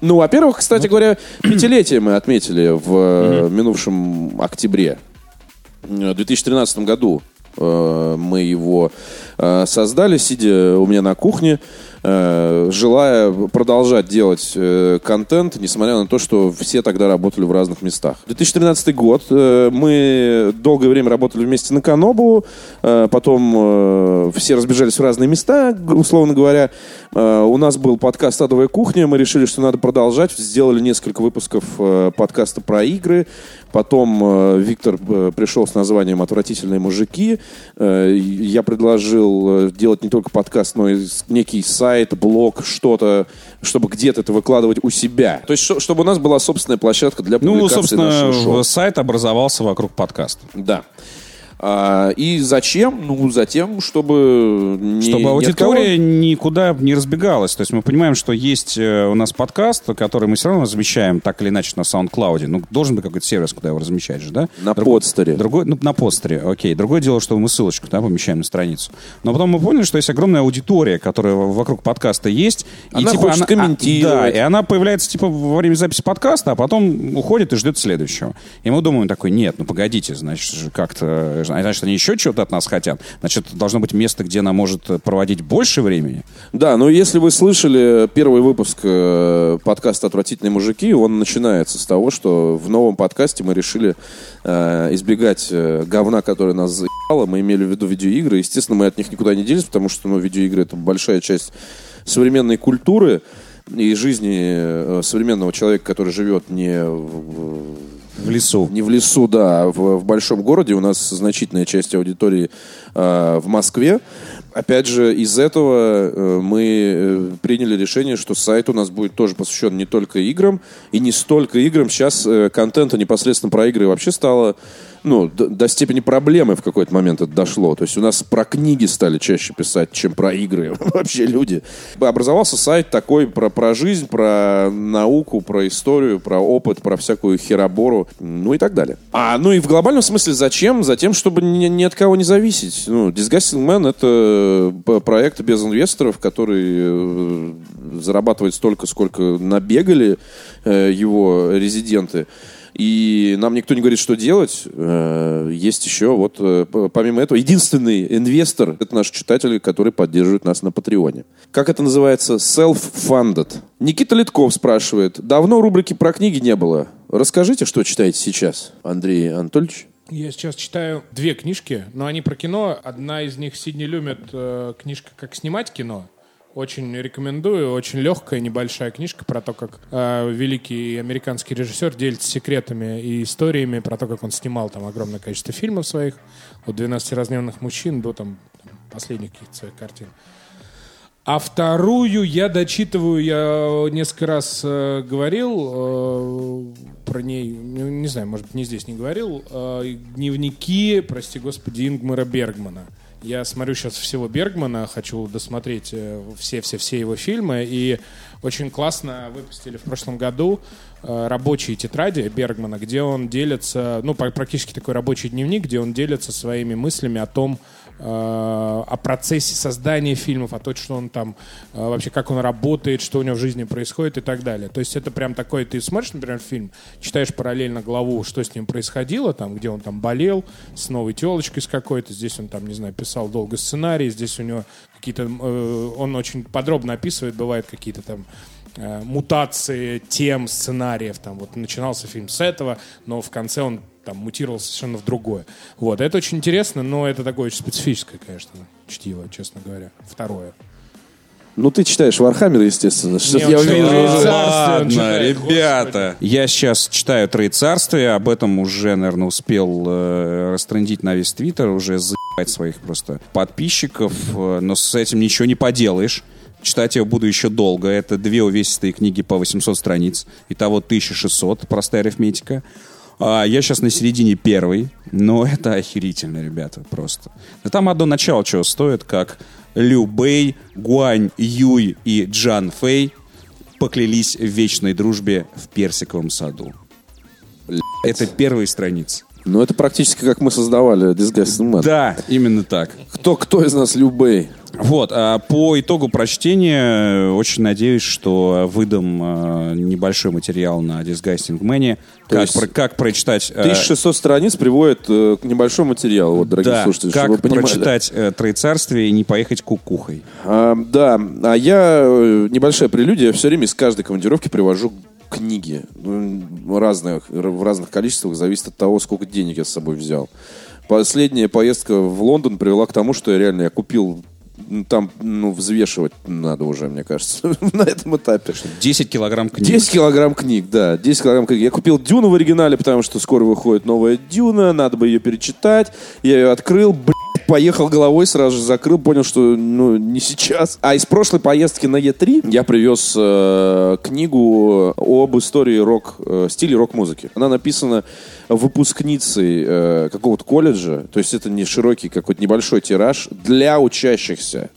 Ну, во-первых, кстати говоря, пятилетие мы отметили в э, минувшем октябре. В 2013 году э, мы его э, создали, сидя у меня на кухне, э, желая продолжать делать э, контент, несмотря на то, что все тогда работали в разных местах. 2013 год. э, мы долгое время работали вместе на Канобу, э, потом э, все разбежались в разные места, условно говоря. Э, у нас был подкаст «Адовая кухня», мы решили, что надо продолжать, сделали несколько выпусков э, подкаста про игры, Потом э, Виктор э, пришел с названием «Отвратительные мужики». Э, я предложил э, делать не только подкаст, но и некий сайт, блог, что-то, чтобы где-то это выкладывать у себя. То есть, чтобы у нас была собственная площадка для Ну, публикации собственно, нашего шоу. сайт образовался вокруг подкаста. Да. А, и зачем? Ну, затем, чтобы... Не, Чтобы аудитория никуда не разбегалась. То есть мы понимаем, что есть э, у нас подкаст, который мы все равно размещаем так или иначе на SoundCloud. Ну, должен быть какой-то сервис, куда его размещать же, да? На Другой- подстере. Другой, ну, на постере, окей. Другое дело, что мы ссылочку да, помещаем на страницу. Но потом мы поняли, что есть огромная аудитория, которая вокруг подкаста есть. Она хочет а, комментировать. да, и она появляется типа во время записи подкаста, а потом уходит и ждет следующего. И мы думаем такой, нет, ну погодите, значит, же как-то, значит, они еще чего-то от нас хотят. Значит, должно быть место, где она может проводить больше времени. Да, ну если вы слышали первый выпуск э, подкаста «Отвратительные мужики», он начинается с того, что в новом подкасте мы решили э, избегать э, говна, которое нас заебало. Мы имели в виду видеоигры. Естественно, мы от них никуда не делись, потому что ну, видеоигры — это большая часть современной культуры и жизни э, современного человека, который живет не в, В лесу. не в лесу, да, а в, в большом городе. У нас значительная часть аудитории э, в Москве. Опять же, из этого э, мы э, приняли решение, что сайт у нас будет тоже посвящен не только играм, и не столько играм. Сейчас э, контента непосредственно про игры вообще стало ну, до, до степени проблемы в какой-то момент это дошло. То есть у нас про книги стали чаще писать, чем про игры вообще люди. Образовался сайт такой про, про жизнь, про науку, про историю, про опыт, про всякую херобору, ну и так далее. А, ну и в глобальном смысле зачем? Затем, чтобы ни, ни от кого не зависеть. Ну, Disgusting Man — это п- проект без инвесторов, который э, зарабатывает столько, сколько набегали э, его резиденты. И нам никто не говорит, что делать. Э, Есть еще вот, э, помимо этого, единственный инвестор, это наши читатели, которые поддерживают нас на Патреоне. Как это называется? Self-funded. Никита Литков спрашивает, давно рубрики про книги не было. Расскажите, что читаете сейчас, Андрей Анатольевич? Я сейчас читаю две книжки, но они про кино. Одна из них Сидни Люмет, э, книжка «Как снимать кино». Очень рекомендую, очень легкая, небольшая книжка про то, как э, великий американский режиссер делится секретами и историями про то, как он снимал там огромное количество фильмов своих, от «12 разневных мужчин» до там, последних каких-то своих картин. А вторую я дочитываю, я несколько раз э, говорил э, про ней, ну, не знаю, может быть, не здесь не говорил, э, дневники, прости господи, Ингмара Бергмана. Я смотрю сейчас всего Бергмана, хочу досмотреть э, все-все-все его фильмы, и очень классно выпустили в прошлом году э, рабочие тетради Бергмана, где он делится, ну, пр- практически такой рабочий дневник, где он делится своими мыслями о том, о процессе создания фильмов, о том, что он там, э, вообще как он работает, что у него в жизни происходит и так далее. То есть это прям такой, ты смотришь, например, фильм, читаешь параллельно главу, что с ним происходило, там, где он там болел, с новой телочкой с какой-то, здесь он там, не знаю, писал долго сценарий, здесь у него какие-то, э, он очень подробно описывает, бывают какие-то там э, мутации тем, сценариев. Там вот начинался фильм с этого, но в конце он там мутировал совершенно в другое. Вот, это очень интересно, но это такое очень специфическое, конечно, чтиво, честно говоря. Второе. Ну, ты читаешь Warhammer, естественно. Не, я он вижу читает уже. Царствие он Ладно, ребята. Я сейчас читаю «Троецарствие», об этом уже, наверное, успел э, растрендить на весь твиттер, уже заебать своих просто подписчиков, э, но с этим ничего не поделаешь. Читать его буду еще долго. Это две увесистые книги по 800 страниц. Итого 1600, простая арифметика. А я сейчас на середине первой, но это охерительно, ребята, просто. Да там одно начало чего стоит, как Лю Бэй, Гуань Юй и Джан Фэй поклялись в вечной дружбе в персиковом саду. Это первые страницы. Ну, это практически как мы создавали Disgusting Man. Да, именно так. Кто, кто из нас Любэй? Вот, а по итогу прочтения э, очень надеюсь, что выдам э, небольшой материал на Disgusting Man, как, есть про- как прочитать... э, 1600 страниц приводит э, к небольшому материалу, вот, дорогие да, слушатели, как чтобы вы понимали. прочитать э, «Троецарствие» и не поехать кукухой. А, да, а я, э, небольшая прелюдия, я все время из каждой командировки привожу книги. Ну, разных, в разных количествах, зависит от того, сколько денег я с собой взял. Последняя поездка в Лондон привела к тому, что я реально я купил ну, там, ну, взвешивать надо уже, мне кажется, на этом этапе. 10 килограмм книг. 10 килограмм книг, да. 10 килограмм книг. Я купил Дюну в оригинале, потому что скоро выходит новая Дюна, надо бы ее перечитать. Я ее открыл, блядь, поехал головой, сразу же закрыл, понял, что ну, не сейчас. А из прошлой поездки на Е3 я привез э, книгу об истории рок, э, стиле рок-музыки. Она написана выпускницей э, какого-то колледжа, то есть это не широкий какой-то небольшой тираж для учащихся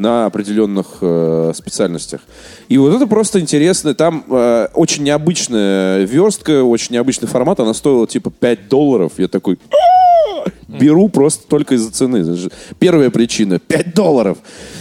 на определенных э, специальностях. И вот это просто интересно. Там э, очень необычная верстка, очень необычный формат. Она стоила типа 5 долларов. Я такой... «А-а-а!» Беру просто только из-за цены. Первая причина 5 долларов.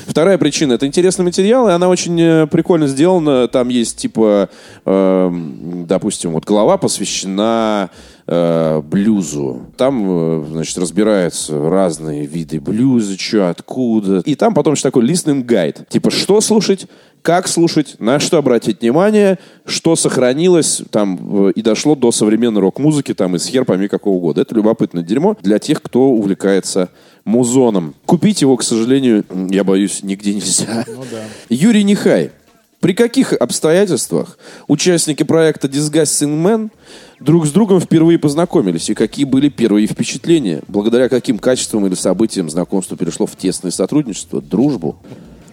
Вторая причина это интересный материал, и она очень э, прикольно сделана. Там есть типа, эм, допустим, вот глава посвящена э, блюзу. Там, э, значит, разбираются разные виды блюза, что, откуда. И там потом еще такой listening гайд. Типа, что слушать, как слушать, на что обратить внимание, что сохранилось там э, и дошло до современной рок-музыки, там из хер пойми какого года. Это любопытное дерьмо для тех, кто увлекается музоном. Купить его, к сожалению, я боюсь, нигде нельзя. Юрий Нехай. При каких обстоятельствах участники проекта Disgusting Man друг с другом впервые познакомились и какие были первые впечатления? Благодаря каким качествам или событиям знакомство перешло в тесное сотрудничество, дружбу?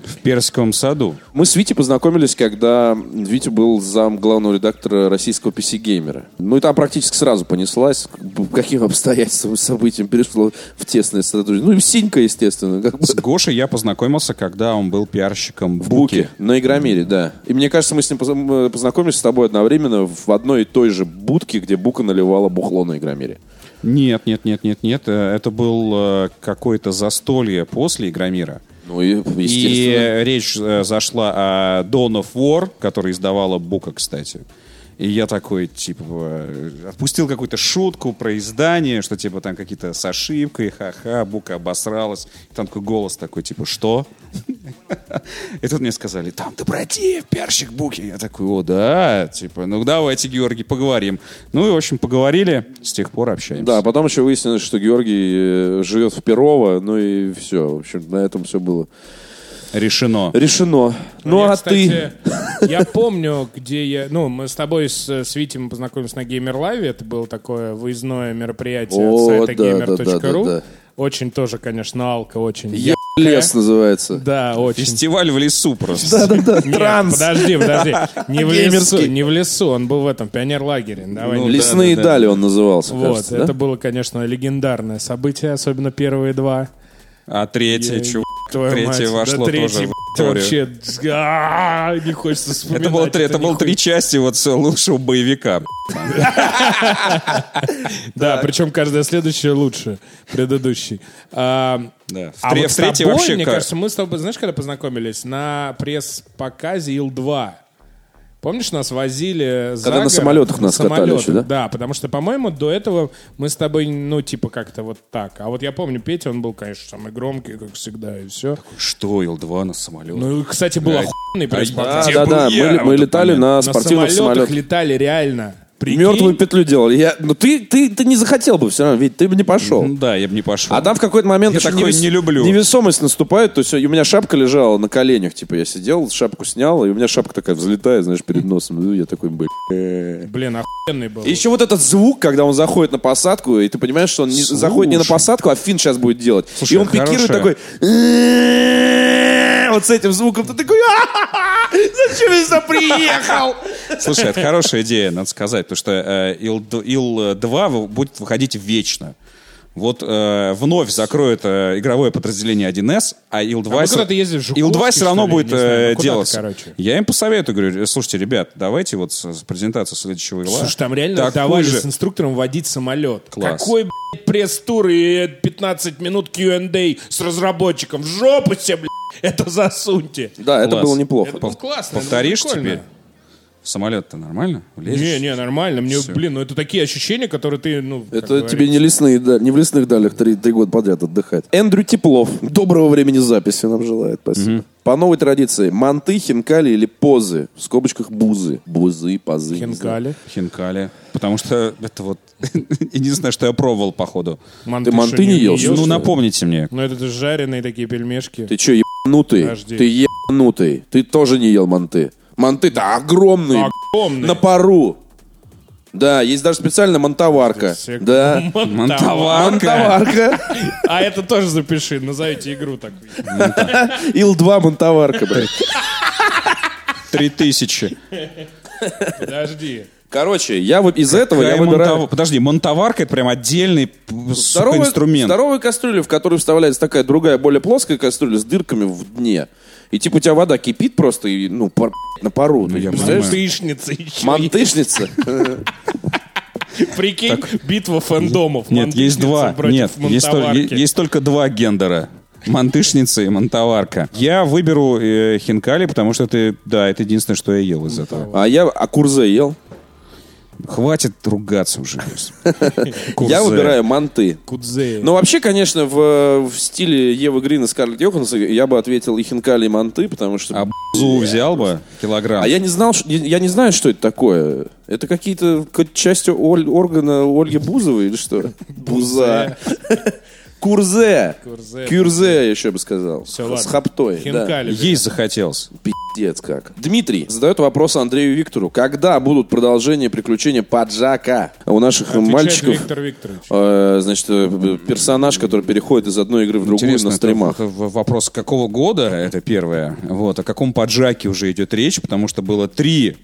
В персиковом саду. Мы с Витей познакомились, когда Витя был зам главного редактора российского PC-геймера. Ну и там практически сразу понеслась, каким обстоятельствам событиям перешло в тесное сотрудничество. Ну и Синька, естественно. Как бы. С Гошей я познакомился, когда он был пиарщиком в. Буке. На Игромире, да. И мне кажется, мы с ним познакомились с тобой одновременно в одной и той же будке, где Бука наливала бухло на Игромире. Нет, нет, нет, нет, нет. э, Это был э, какое-то застолье после Игромира. Ну и, И естественно. речь э, зашла о Dawn of War, который издавала Бука, кстати. И я такой, типа, отпустил какую-то шутку про издание, что, типа, там какие-то с ошибкой, ха-ха, бука обосралась. И там такой голос такой, типа, что? И тут мне сказали, там, ты против, перщик буки. Я такой, о, да, типа, ну давайте, Георгий, поговорим. Ну и, в общем, поговорили, с тех пор общаемся. Да, потом еще выяснилось, что Георгий э, живет в Перово, ну и все. В общем, на этом все было Решено. решено. Ну, Я, а кстати, ты... Я помню, где я... Ну, мы с тобой с, с Витем познакомились на Геймер Лайве. Это было такое выездное мероприятие О, от сайта да, да, да, gamer.ru. да, да. Очень тоже, конечно, алка, очень Я лес называется. Да, очень. Фестиваль в лесу просто. Да-да-да, транс. подожди, подожди. Не в лесу, не в лесу. Он был в этом пионер-лагере. Ну, Лесные да, да, дали он назывался, Вот, это да? было, конечно, легендарное событие, особенно первые два. А третье, чувак, третье мать, вошло да третий, тоже в вообще, а, не хочется вспоминать. Это было, три- это было три части вот лучшего боевика. Да, причем каждая следующая лучше предыдущей. А, Да. В, а тре- вот в третьей вообще мне кажется, мы с тобой, знаешь, когда познакомились? На пресс-показе Ил-2. Помнишь, нас возили за Когда на город? самолетах нас катали еще, да? Да, потому что, по-моему, до этого мы с тобой, ну, типа, как-то вот так. А вот я помню, Петя, он был, конечно, самый громкий, как всегда, и все. Что, Ил-2 на самолете? Ну, и, кстати, был Блядь. охуенный. Где Да, да, я мы, мы летали на На спортивных самолетах самолетах. летали реально. Прикинь? Мертвую петлю делали. Я, ну ты, ты, ты не захотел бы все равно, ведь ты бы не пошел. Ну Да, я бы не пошел. А там в какой-то момент Я еще такое невес- не люблю. невесомость наступает. То есть у меня шапка лежала на коленях. Типа я сидел, шапку снял, и у меня шапка такая взлетает, знаешь, перед носом. Ну, я такой, блин. Блин, охуенный был. И еще вот этот звук, когда он заходит на посадку, и ты понимаешь, что он не- заходит не на посадку, а фин сейчас будет делать. Слушай, и он пикирует такой... Вот с этим звуком ты такой... «А-ха-ха! Зачем я сюда приехал? Слушай, это хорошая идея, надо сказать, потому что э, Ил- Ил-2 вы- будет выходить вечно. Вот э, вновь закроют э, игровое подразделение 1С, а Ил-2... А ездили в Жуковский, Ил-2 все равно ли? будет знаю, э, ну делаться. короче. Я им посоветую, говорю, «Э, слушайте, ребят, давайте вот с, с презентацией следующего Ила. Слушай, там реально такой давали же- с инструктором водить самолет. Класс. Какой, блядь, пресс-тур и 15 минут Q&A с разработчиком. В жопу себе, блядь, это засуньте. Да, это Класс. было неплохо. Это было классно. это Повторишь теперь? Самолет-то нормально? Влезешь? Не, не, нормально. Мне, Всё. блин, ну это такие ощущения, которые ты, ну, Это говорится. тебе не, лесные, да- не в лесных далях три, три года подряд отдыхать. Эндрю Теплов. Доброго времени записи нам желает. Спасибо. По новой традиции. Манты, хинкали или позы. В скобочках бузы. Бузы, позы. Хинкали. Хинкали. Потому что это вот единственное, что я пробовал, походу. Манты Ты манты не ел, Ну, напомните мне. Ну, это жареные такие пельмешки. Ты что, ебанутый? Подожди. Ты ебанутый. Ты тоже не ел манты. Манты-то огромные. Огромные. На пару. Да, есть даже специальная мантоварка. Сек- Да. Монтоварка. Мантоварка. А это тоже запиши, назовите игру такую. Ил-2 мантоварка, блядь. Три тысячи. Подожди. Короче, я вот из этого я выбираю... монтов- Подожди, монтоварка это прям отдельный Здоровая, инструмент. здоровая кастрюля, в которую вставляется такая другая, более плоская кастрюля с дырками в дне. И типа у тебя вода кипит просто и, ну, пар- на пару. Ты я представляешь? Мантышница еще. Мантышница. Прикинь, битва фэндомов. Нет, есть два. Нет, есть, только два гендера. Мантышница и монтоварка. Я выберу э, хинкали, потому что это, да, это единственное, что я ел из этого. А я акурзе ел. Хватит ругаться уже. Я выбираю манты. Кудзе. Ну, вообще, конечно, в, в стиле Евы Грин и Скарлетт Йоханссон я бы ответил и хинкали, и манты, потому что... А бузу взял бы килограмм. А я не знал, я не знаю, что это такое. Это какие-то оль- органа Ольги Бузовой или что? Буза. Курзе. Курзе. Кюрзе, я еще бы сказал. Всё, С ладно. хаптой. да. Хинкали. Есть захотелось. Пиздец как. Дмитрий задает вопрос Андрею Виктору. Когда будут продолжения приключения Паджака? У наших Отвечает мальчиков... Виктор Викторович. э, значит, э, персонаж, который переходит из одной игры в другую Интересно, на это стримах. в- в- вопрос, какого года это первое, вот, о каком поджаке уже идет речь, потому что было три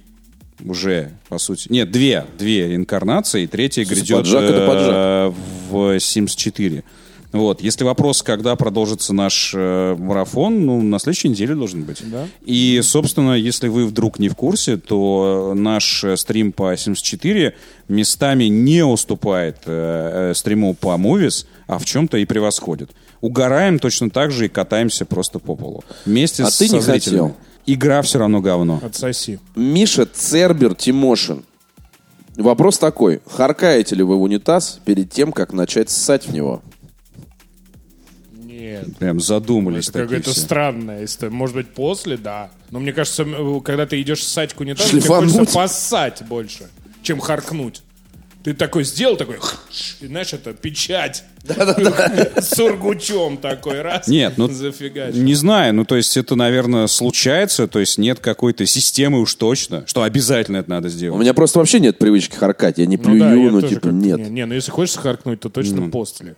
уже, по сути, нет, две, две инкарнации, и третья грядет поджак это э, в 74. Вот, если вопрос, когда продолжится наш э, марафон, ну, на следующей неделе должен быть. Да. И, собственно, если вы вдруг не в курсе, то наш э, стрим по 74 местами не уступает э, э, стриму по Movies, а в чем-то и превосходит. Угораем точно так же и катаемся просто по полу. Вместе А с ты не зрителями. хотел. Игра все равно говно. Отсоси. Миша Цербер Тимошин. Вопрос такой. Харкаете ли вы в унитаз перед тем, как начать ссать в него? Нет. Прям задумались Это такие какое-то все. странное. история. Может быть, после, да. Но мне кажется, м, когда ты идешь ссать к унитазу, Шлифануть. тебе хочется поссать больше, чем харкнуть. Ты такой сделал, такой, и знаешь, это печать. С сургучом такой, раз. Нет, ну. Не знаю, ну то есть это, наверное, случается, то есть нет какой-то системы уж точно, что обязательно это надо У сделать. меня просто вообще нет привычки харкать. Я не Ну плюю, да, я ну, типа, нет. Не, не, ну если хочешь харкнуть, то точно после.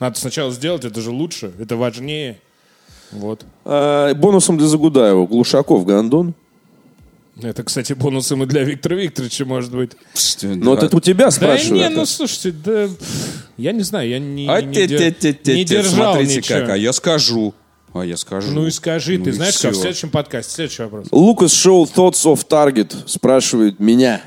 Надо сначала сделать, это же лучше, это важнее. Вот. А, бонусом для Загудаева. Глушаков Гондон. Это, кстати, бонусом и для Виктора Викторовича, может быть. Ну, вот это у тебя Да спрашивают. не, ну слушайте, да я не знаю, я не, А не, те- те- те- не те, держал смотрите ничего. как, а я скажу. А я скажу. Ну и скажи, Ну ты и знаешь, как в следующем подкасте. Следующий вопрос. Лукас Шоу Thoughts of Target спрашивает меня.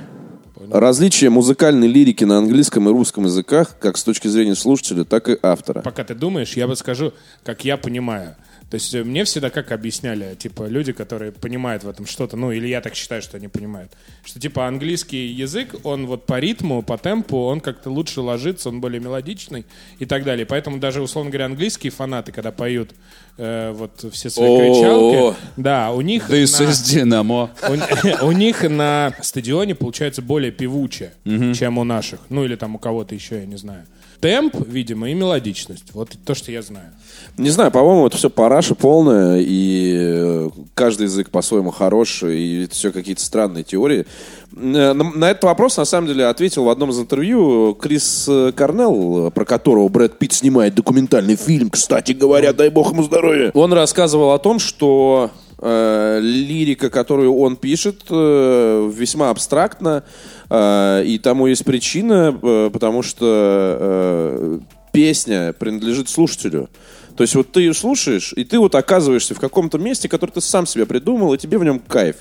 Различие музыкальной лирики на английском и русском языках, как с точки зрения слушателя, так и автора. Пока ты думаешь, я бы скажу, как я понимаю. То есть э, мне всегда как объясняли, типа, люди, которые понимают в этом что-то, ну, или я так считаю, что они понимают, что, типа, английский язык, он вот по ритму, по темпу, он как-то лучше ложится, он более мелодичный и так далее. Поэтому даже, условно говоря, английские фанаты, когда поют э, вот все свои кричалки, да, у них... This на- is Dynamo. У, у них на стадионе получается более певуче, чем у наших. Ну или там у кого-то еще, я не знаю. Темп, видимо, и мелодичность. Вот то, что я знаю. Не знаю, по-моему, это все параша полная, и э, каждый язык по-своему хорош, и это все какие-то странные теории. Э, На, на этот вопрос, на самом деле, ответил в одном из интервью Крис э, Корнелл, про которого Брэд Питт снимает документальный фильм, кстати говоря, дай бог ему здоровья. Он рассказывал о том, что э, лирика, которую он пишет, э, весьма абстрактна, э, и тому есть причина, э, потому что э, песня принадлежит слушателю. То есть вот ты ее слушаешь, и ты вот оказываешься в каком-то месте, которое ты сам себе придумал, и тебе в нем кайф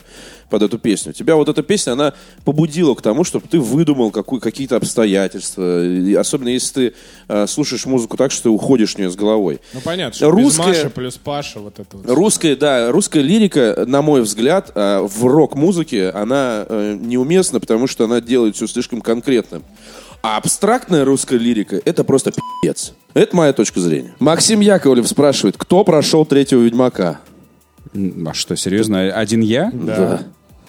под эту песню. Тебя вот эта песня, она побудила к тому, чтобы ты выдумал какую, какие-то обстоятельства. И особенно если ты э, слушаешь музыку так, что ты уходишь в нее с головой. Ну понятно, что Русская- без Маши плюс Паша, вот это вот. Русская, да, русская лирика, на мой взгляд, э, в рок-музыке, она э, неуместна, потому что она делает все слишком конкретным. А абстрактная русская лирика — это просто пи***ц. Это моя точка зрения. Максим Яковлев спрашивает, кто прошел третьего Ведьмака? А что, серьезно? Один я? Да.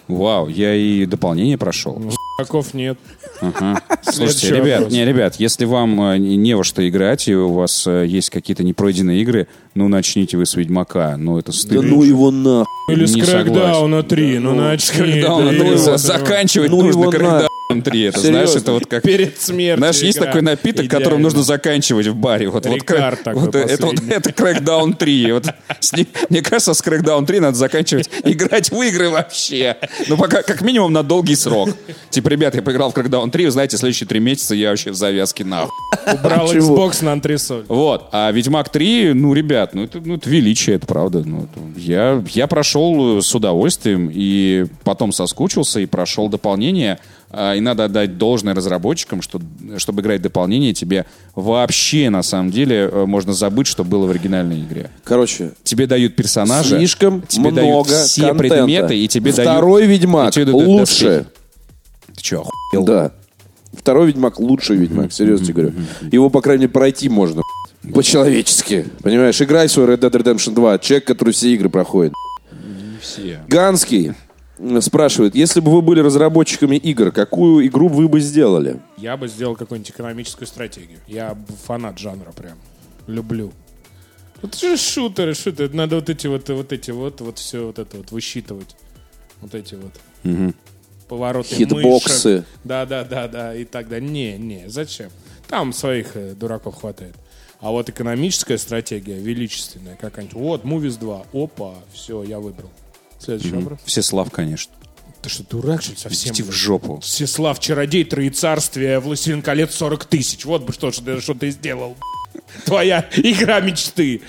Вау, я и дополнение прошел. Таков нет. Слушайте, Следующий ребят, вопрос. не, ребят, если вам э, не не во что играть, и у вас э, есть какие-то непройденные игры, ну, начните вы с Ведьмака. Ну, это Да стыдно. ну его на. Или с Крэкдауна 3, ну начни. Крэкдаун да, три. или За- вот, Заканчивать Ну нужно его на- Крэкдаун 3. Это, знаешь, Серьезно. это вот как... Перед смертью. Знаешь, есть такой напиток, Идеально. которым нужно заканчивать в баре. Вот, вот, такой вот это, вот, это Crackdown 3. Вот с ним- мне кажется, с Crackdown 3 надо заканчивать играть в игры вообще. Ну, пока, как минимум на долгий срок. Типа, ребят, я поиграл в Crackdown 3, вы знаете, следующие три месяца я вообще в завязке нахуй. Убрал? Xbox на антресоль. Вот. А Ведьмак 3, ну, ребят, ну это, ну, это величие, это правда. Ну, это- я, я прошел с удовольствием и потом соскучился и прошел дополнение. А, И надо отдать должное разработчикам, что, чтобы играть дополнение, тебе вообще, на самом деле, э, можно забыть, что было в оригинальной игре. Короче, Тебе дают персонажа, слишком тебе дают много все контента. предметы, и тебе дают... Второй Ведьмак и тебе дают лучше. доспехи. Ты что, охуел? Да. Второй Ведьмак лучший Ведьмак, серьезно тебе говорю. Его, по крайней мере, пройти можно. По-человечески. Понимаешь, играй свой Red Dead Redemption 2. Человек, который все игры проходит. Все. Ганский спрашивает, если бы вы были разработчиками игр, какую игру вы бы сделали? Я бы сделал какую-нибудь экономическую стратегию. Я фанат жанра прям. Люблю. Вот же шутеры, шутеры. Надо вот эти вот, вот эти вот, вот все вот это вот высчитывать. Вот эти вот. Повороты Хитбоксы. Да, да, да, да. И так далее. Не, не, зачем? Там своих э, дураков хватает. А вот экономическая стратегия, величественная какая-нибудь. Вот, Movies 2. Опа, все, я выбрал. Следующий вопрос. Всеслав, конечно. Ты что, дурак, что ли, совсем? Идите в жопу. Всеслав, Чародей, Троецарствие, Властелин колец 40 тысяч. Вот бы что, что, что ты сделал. Твоя игра мечты.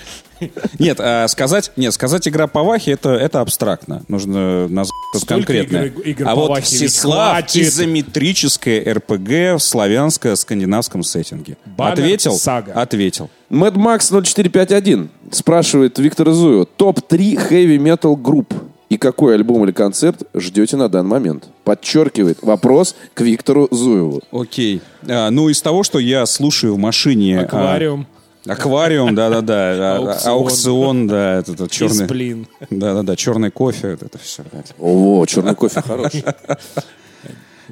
Нет, а сказать, нет, сказать игра по Вахе это, это абстрактно. Нужно назвать что-то Столько конкретное. игр- игр а вот Всеслав изометрическое РПГ в славянско-скандинавском сеттинге. Баннер Ответил? Сага. Ответил. Mad Max 0451 спрашивает Виктор Зуева. Топ-3 heavy metal групп. И какой альбом или концерт ждете на данный момент? Подчеркивает вопрос к Виктору Зуеву. Окей. А, ну, из того, что я слушаю в машине... а, Аквариум. Да-да-да. А- Аукцион. Аукцион, да. Это, это черный... Дисциплин. Да-да-да, черный кофе. Это все. О, черный кофе хороший.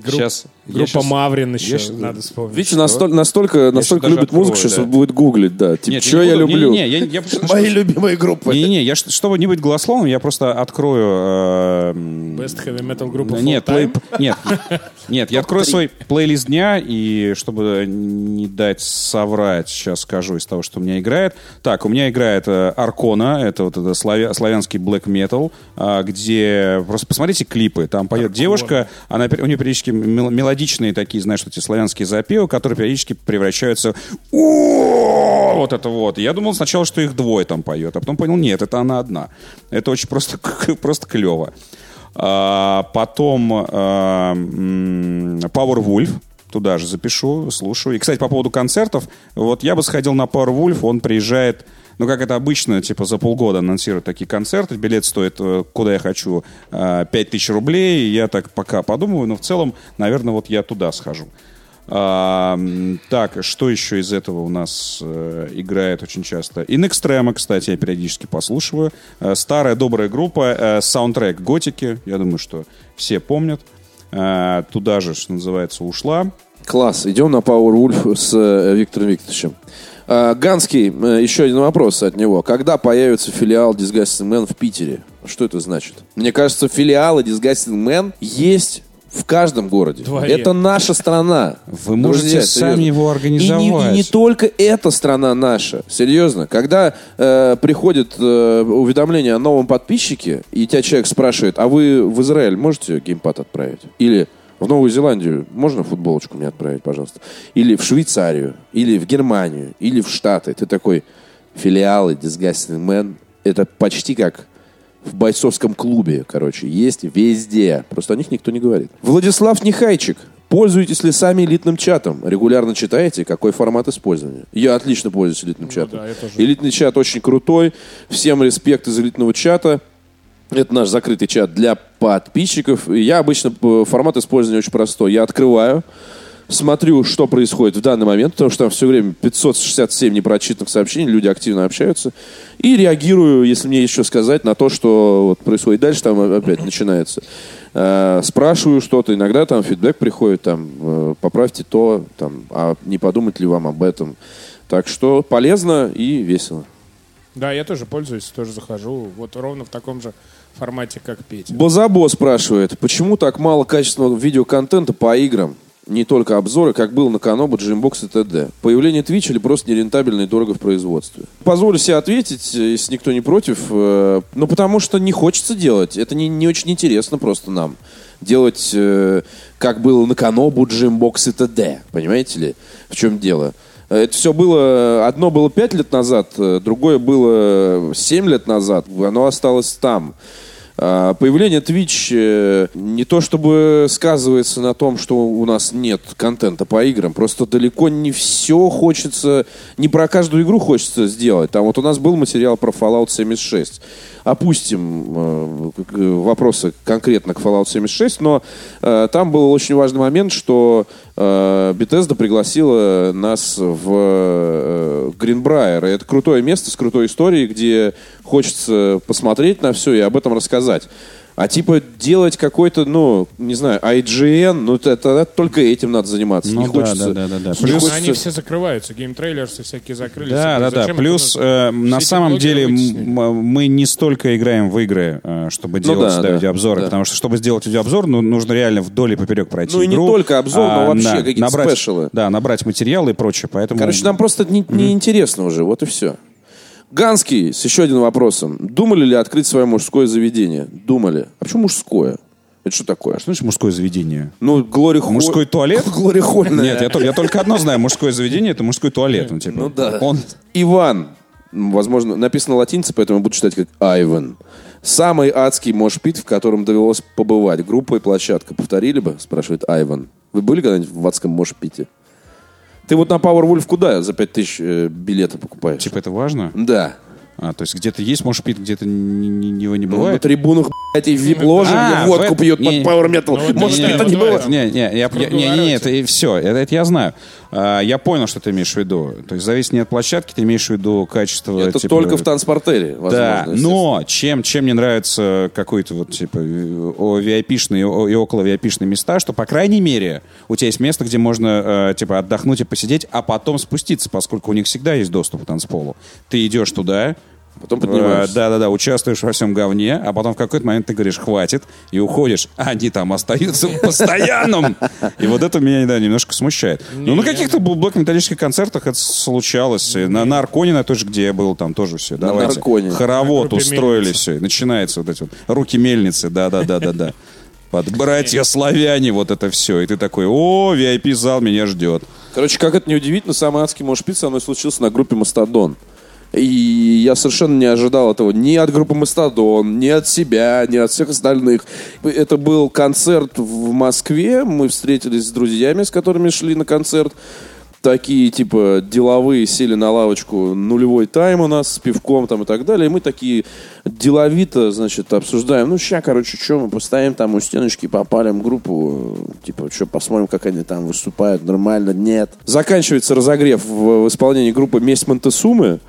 Сейчас. Группа Маврин еще, я надо вспомнить. Видите, настолько, настолько, настолько любит музыку, открою, сейчас да. будет гуглить, да. Типа, Нет, что не я буду- люблю? Не-не, я, я просто- Мои любимые группы. Не-не, я, чтобы не быть голословным, я просто открою... э, Best Heavy Metal группа Да Full Нет, плей- нет, нет, я открою свой плейлист дня, и чтобы не дать соврать, сейчас скажу из того, что у меня играет. Так, у меня играет э, Аркона, это вот это славя- славянский black metal, а, где просто посмотрите клипы, там поет девушка, она, у нее периодически мел- мелодичные такие, знаешь, эти славянские запевы, которые периодически превращаются вот это вот. Я думал сначала, что их двое там поет, а потом понял, нет, это она одна. Это очень просто, просто клево. А, потом а, Power Wolf. Туда же запишу, слушаю. И, кстати, по поводу концертов, вот я бы сходил на Power Wolf, он приезжает, ну, как это обычно, типа за полгода анонсируют такие концерты, билет стоит, э, куда я хочу, э, 5000 рублей, и я так пока подумаю, но в целом, наверное, вот я туда схожу. А, так, что еще из этого у нас э, играет очень часто? In Extremo, кстати, я периодически послушиваю. Э, старая добрая группа, э, саундтрек Готики, я думаю, что все помнят. Э, туда же, что называется, ушла. Класс. Идем на Power Wolf с э, Виктором Викторовичем. А, Ганский, э, еще один вопрос от него. Когда появится филиал Disgusting Man в Питере? Что это значит? Мне кажется, филиалы Disgusting Man есть в каждом городе. Дворе. Это наша страна. Вы можете сами серьезно. его И не, и организовать. не только эта страна наша. Серьезно. Когда э, приходит э, уведомление о новом подписчике, и тебя человек спрашивает, а вы в Израиль можете геймпад отправить? Или в Новую Зеландию можно футболочку мне отправить, пожалуйста? Или в Швейцарию? Или в Германию? Или в Штаты? Ты такой, филиалы Disgusting Man, это почти как в бойцовском клубе, короче, есть везде. Просто о них никто не говорит. Владислав Нехайчик. Пользуетесь ли сами элитным чатом? Регулярно читаете? Какой формат использования? Я отлично пользуюсь элитным чатом. да, я тоже. Элитный чат очень крутой. Всем респект из элитного чата. Это наш закрытый чат для подписчиков. Я обычно э, формат использования очень простой. Я открываю, смотрю, что происходит в данный момент, потому что там все время 567 непрочитанных сообщений, люди активно общаются, и реагирую, если мне еще сказать, на то, что вот происходит дальше, там опять начинается. Э, Спрашиваю что-то, иногда там фидбэк приходит, там, э, поправьте то, там, а не подумать ли вам об этом. Так что полезно и весело. Да, я тоже пользуюсь, тоже захожу. Вот ровно в таком же формате, как Петя. Бозабо спрашивает, почему так мало качественного видеоконтента по играм? Не только обзоры, как было на Канобу, Джимбокс и т.д. Появление Twitch или просто нерентабельно и дорого в производстве? Позволю себе ответить, э, если никто не против. э, Ну, потому что не хочется делать. Это не, не очень интересно просто нам. Делать, э, как было на Канобу, Джимбокс и т.д. Понимаете ли, в чем дело? Это все было... Одно было пять лет назад, э, другое было семь лет назад. Оно осталось там. А, Появление Twitch э, не то чтобы сказывается на том, что у нас нет контента по играм, просто далеко не все хочется, не про каждую игру хочется сделать. Там вот у нас был материал про Fallout 76. Опустим э, к- вопросы конкретно к Fallout 76, но э, там был очень важный момент, что э, Bethesda пригласила нас в э. И Это крутое место с крутой историей, где хочется посмотреть на все и об этом рассказать. А типа делать какой-то, ну, не знаю, IGN, ну, это, это только этим надо заниматься. Ну не да, хочется. да, да, да, да. не Плюс- хочется- Они все закрываются, геймтрейлерсы всякие закрылись. Да, да, да. Плюс э, на самом деле мы не столько играем в игры, э, чтобы делать да, да, да, видеообзоры, да. потому что чтобы сделать видеообзор, ну, нужно реально вдоль и поперек пройти Ну и не игру, только обзор, но а, вообще да, какие-то набрать, спешалы. Да, набрать материалы и прочее, поэтому... Короче, нам просто не, неинтересно уже, вот и все. Ганский с еще одним вопросом. Думали ли открыть свое мужское заведение? Думали. А почему мужское? Это что такое? Что значит мужское заведение? Ну, Глори Холл- Мужской туалет? Глори. Нет, я, я только одно знаю. Мужское заведение — это мужской туалет. Ну, типа, Ну да. Он... Иван. Возможно, написано латинце, поэтому буду читать как Айван. Самый адский мошпит, в котором довелось побывать. Группа и площадка. Повторили бы? Спрашивает Айван. Вы были когда-нибудь в адском мошпите? Ты вот на Powerwolf куда за 5000 э, билеты покупаешь? Типа это важно? Да. А, то есть где-то есть мошпит, где-то не, его не Ну, на бывает? трибунах, блядь, и вип-ложи, А, где водку в- пьют не- под Power Metal. Ну, вот Может, не- это не не- бывает. Не, не, я, я, не, не, не, это и все, это, это я знаю. А, я понял, что ты имеешь в виду. То есть зависит не от площадки, ты имеешь в виду качество. Это типа, только в танцпортере, возможно. Да, но чем, чем мне нравится какой-то вот типа VIP-шные и около VIP-шные места, что, по крайней мере, у тебя есть место, где можно э, типа отдохнуть и посидеть, а потом спуститься, поскольку у них всегда есть доступ к танцполу. Ты идешь туда, Потом поднимаешься. Э, Да-да-да, участвуешь во всем говне, а потом в какой-то момент ты говоришь, хватит, и уходишь. А они там остаются в постоянном. И вот это меня да, немножко смущает. Ну, на каких-то блок-металлических концертах это случалось. На, на Арконе, на той же, где я был, там тоже все. На Давайте. Нарконе. Хоровод На группе устроили «Мельница». все. И начинается вот эти вот руки мельницы, да-да-да-да-да. Под братья славяне, вот это все. И ты такой, о, VIP-зал меня ждет. Короче, как это неудивительно, самый адский мошпит со мной случился на группе «Мастодон». И я совершенно не ожидал этого ни от группы «Мастодон», ни от себя, ни от всех остальных. Это был концерт в Москве. Мы встретились с друзьями, с которыми шли на концерт. Такие, типа, деловые, сели на лавочку, нулевой тайм у нас с пивком там и так далее. И мы такие деловито, значит, обсуждаем. Ну, ща, короче, что, мы постоим там у стеночки, попалим группу. Типа, что, посмотрим, как они там выступают, нормально, нет. Заканчивается разогрев в, в исполнении группы «Месть Монтесумы».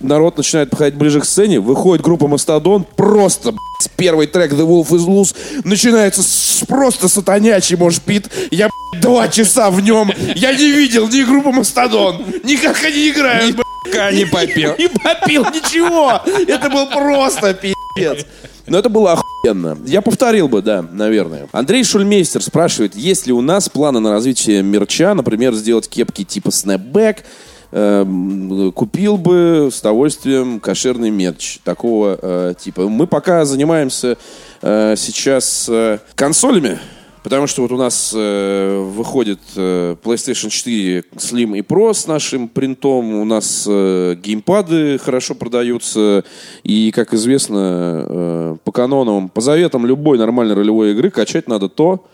Народ начинает подходить ближе к сцене, выходит группа Мастодон, просто блядь, первый трек The Wolf is Loose начинается с просто сатанячий мошпит. Я блядь, два часа в нем, я не видел ни группы Мастодон, никак они играют, блядь. не попел. Не попил ничего. Это был просто пиздец. Но это было охуенно. Я повторил бы, да, наверное. Андрей Шульмейстер спрашивает, есть ли у нас планы на развитие мерча, например, сделать кепки типа снэпбэк, Эм, купил бы с удовольствием кошерный мерч такого э, типа. Мы пока занимаемся э, сейчас э, консолями, потому что вот у нас э, выходит э, PlayStation 4 Slim и Pro с нашим принтом, у нас э, геймпады хорошо продаются, и, как известно, э, по канонам, по заветам любой нормальной ролевой игры качать надо то,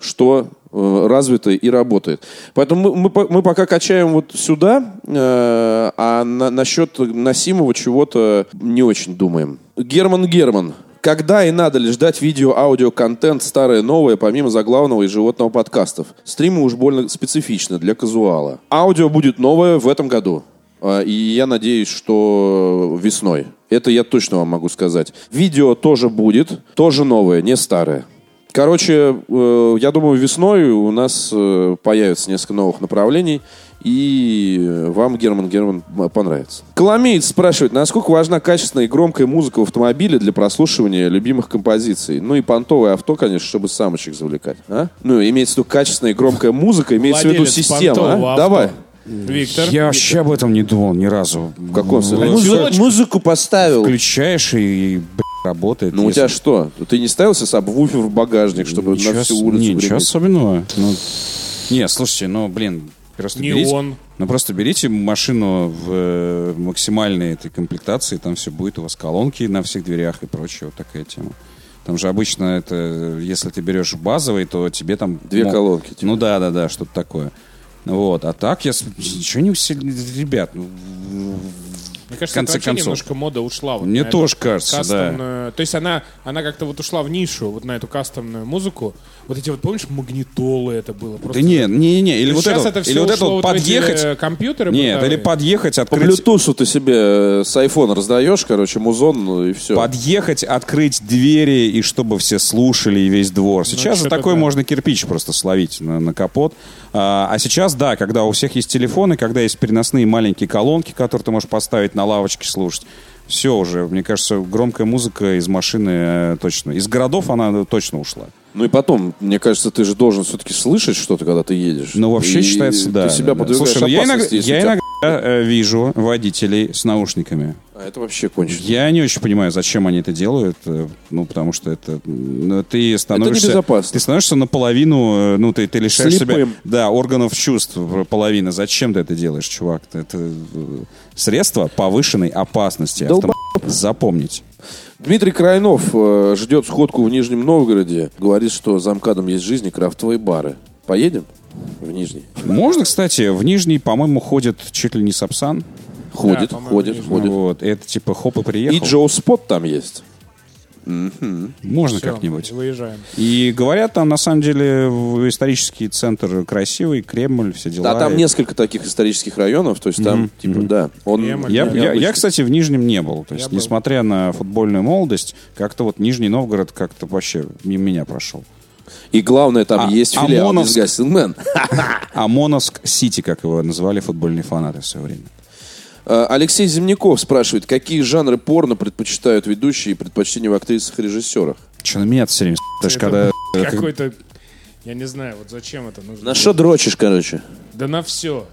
что развито и работает. Поэтому мы, мы, мы пока качаем вот сюда, э, а на, насчет носимого чего-то не очень думаем. Герман Герман. Когда и надо ли ждать видео-аудио-контент старое, новое, помимо заглавного и животного подкастов? Стримы уж больно специфичны для казуала. Аудио будет новое в этом году. А, И я надеюсь, что весной. Это я точно вам могу сказать. Видео тоже будет, тоже новое, не старое. Короче, э, я думаю, весной у нас э, появится несколько новых направлений, и вам, Герман Герман, понравится. Коломеец спрашивает, насколько важна качественная и громкая музыка в автомобиле для прослушивания любимых композиций? Ну и понтовое авто, конечно, чтобы самочек завлекать. А? Ну, имеется в виду качественная и громкая музыка, имеется в виду Владелец система. а? авто. Давай. Виктор. Я вообще об этом не думал ни разу. В каком смысле? Ну, Музыку, музыку поставил. Включаешь и, работает. Ну, у Если- тебя что? Ты не ставил себе сабвуфер в багажник, чтобы Ничего на всю улицу не, ничего греметь? особенного. Ну, не, слушайте, ну, блин, просто Не берите, он. ну, просто берите машину в э, максимальной этой комплектации, там все будет, у вас колонки на всех дверях и прочее, вот такая тема. Там же обычно это, если ты берешь базовый, то тебе там... Две мо- колонки, типа. Ну да, да, да, что-то такое. Вот, а так я... Ничего не усилили, ребят, ну, Мне кажется, в конце это вообще концов. немножко мода ушла. Вот Мне тоже кажется, да. кастомную- То есть она, она как-то вот ушла в нишу, вот на эту кастомную музыку. Вот эти вот, помнишь, магнитолы это было? Просто Да не, не, не, или вот Сейчас это, это все или вот это вот вот подъехать... э, компьютеры Нет, бытовые. или подъехать, По открыть... Bluetooth ты себе э, с айфона раздаешь, короче, музон, ну и все. подъехать, открыть двери и чтобы все слушали и весь двор. Сейчас за что-то такое да. можно кирпич просто словить на, на капот. А, а сейчас, да, когда у всех есть телефоны, когда есть переносные маленькие колонки, которые ты можешь поставить на лавочке слушать, все уже, мне кажется, громкая музыка из машины э, точно. Из городов она точно ушла. Ну и потом, мне кажется, ты же должен все-таки слышать что-то, когда ты едешь. Ну, вообще И считается, да. Ты себя да, да. подвергаешь Слушай, ну, я иногда, я иногда э, вижу водителей с наушниками. А это вообще кончено. Я не очень понимаю, зачем они это делают. э, Ну, потому что это... ну, ты становишься... небезопасно. Ты становишься наполовину... э, Ну, ты, ты лишаешь себя... Слепым. Да, органов чувств э, половины. Зачем ты это делаешь, чувак? Это средство повышенной опасности. Автом- Запомнить. Дмитрий Крайнов э, ждет сходку в Нижнем Новгороде. Говорит, что за МКАДом есть жизни крафтовые бары. Поедем в Нижний? Можно, кстати, в Нижний, по-моему, ходит чуть ли не Сапсан. Ходит, по-моему, ходит, ходит. Вот, это типа хоп и приехал. И Джоу Спот там есть. Можно Всё, как-нибудь. Выезжаем. И говорят, там на самом деле исторический центр красивый, Кремль, все дела. Да, там И- несколько таких исторических районов, то есть там, типа, да. Он Кремль, Я, Да, я, я, кстати, в Нижнем не был. То есть, был. несмотря на футбольную молодость, как-то вот Нижний Новгород как-то вообще мимо меня прошел. И главное, там А- есть а филиал Моновск? Disgusting Man. А Моновск Сити, как его называли футбольные фанаты в свое время. Э, Алексей Земняков спрашивает, какие жанры порно предпочитают ведущие и предпочтения в актрисах и режиссерах? Че на меня все время Это когда... это- Какой-то... Я не знаю, вот зачем это нужно. На что дрочишь, короче? Да на все.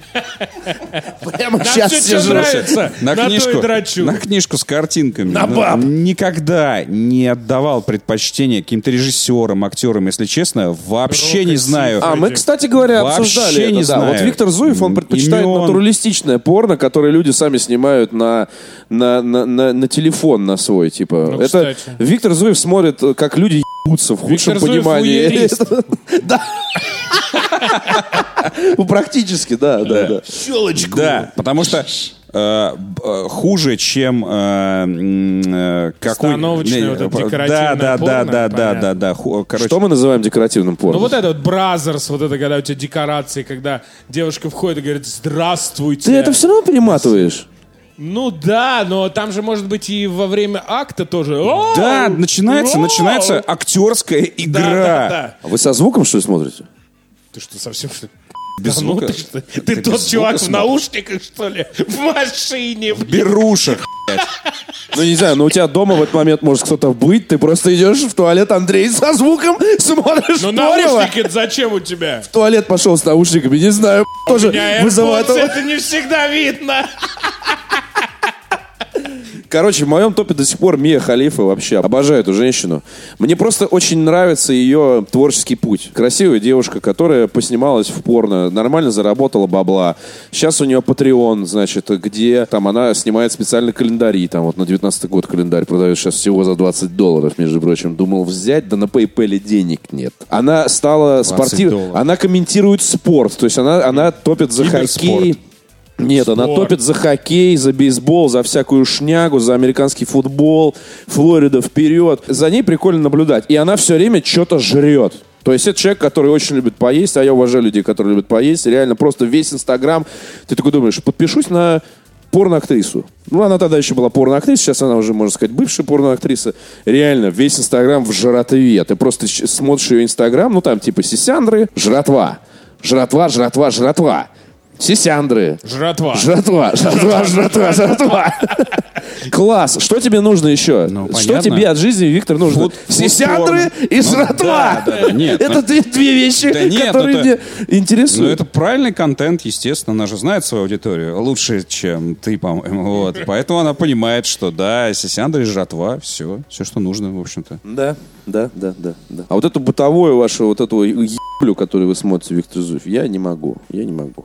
Прямо сейчас нравится, на, на то книжку, на книжку с картинками. На Ну, баб. Никогда не отдавал предпочтение каким-то режиссерам, актерам, если честно, вообще не знаю. А, мы, кстати говоря, Вообще обсуждали это. не да. знаю. Вот Виктор Зуев, он предпочитает Имен. натуралистичное порно, которое люди сами снимают на, на, на, на, на телефон на свой. Типа. Ну, это кстати. Виктор Зуев смотрит, как люди ебутся в худшем Виктор понимании. Да. Ну, практически, да, да, да. Щелочку. Да, потому что э, э, хуже, чем э, какой... Становочное вот это декоративное да, да, порно, да, да, да, да, да. Короче, Что мы называем декоративным порно? Ну вот это вот бразерс, вот это когда у тебя декорации, когда девушка входит и говорит «Здравствуйте». Ты это все равно перематываешь? Ну да, но там же может быть и во время акта тоже. «Оу! да, начинается, Оу!» начинается актерская Да, игра. да, да. А Вы со звуком, что ли, смотрите? Ты что, совсем что ли? Без Да ну звука? ты что? Ты Ты тот чувак звука в наушниках, что ли? В машине. блин. Берушах. Ну, не знаю, но у тебя дома в этот момент может кто-то быть, ты просто идешь в туалет, Андрей, со звуком, смотришь Ну наушники зачем у тебя? В туалет пошел с наушниками, не знаю, тоже вызывает... Это не всегда видно. Короче, в моем топе до сих пор Мия Халифа вообще. Обожаю эту женщину. Мне просто очень нравится ее творческий путь. Красивая девушка, которая поснималась в порно, нормально заработала бабла. Сейчас у нее Patreon, значит, где там она снимает специально календари. Там вот на 19 год календарь продает сейчас всего за 20 долларов, между прочим. Думал взять, да на PayPal денег нет. Она стала спортивной. Она комментирует спорт. То есть она, она топит за хоккей. Нет, она Спорт. топит за хоккей, за бейсбол, за всякую шнягу, за американский футбол. Флорида вперед. За ней прикольно наблюдать. И она все время что-то жрет. То есть это человек, который очень любит поесть, а я уважаю людей, которые любят поесть. Реально просто весь Инстаграм. Ты такой думаешь, подпишусь на порноактрису. Ну, она тогда еще была порноактриса, сейчас она уже, можно сказать, бывшая порноактриса. Реально, весь Инстаграм в жратве. Ты просто смотришь ее Инстаграм, ну, там типа сисяндры, жратва. Жратва, жратва, жратва. Сисяндры. Жратва. Жратва, жратва, жратва, жратва. Класс. Что тебе нужно еще? Ну, Что понятно. тебе от жизни, Виктор, нужно? Фуд- Сисяндры и Ну, жратва. да, да. Нет, Это ну- две, две вещи, Да нет, которые ну, мне это- Ну, интересуют. это правильный контент, естественно. Она же знает свою аудиторию лучше, чем ты, по-моему. Вот. Поэтому она понимает, что да, сисяндра и жратва, все, все, что нужно, в общем-то. Да, да, да, да, да. А вот эту бытовую вашу, вот эту еблю, которую вы смотрите, Виктор Зуев, я не могу, я не могу.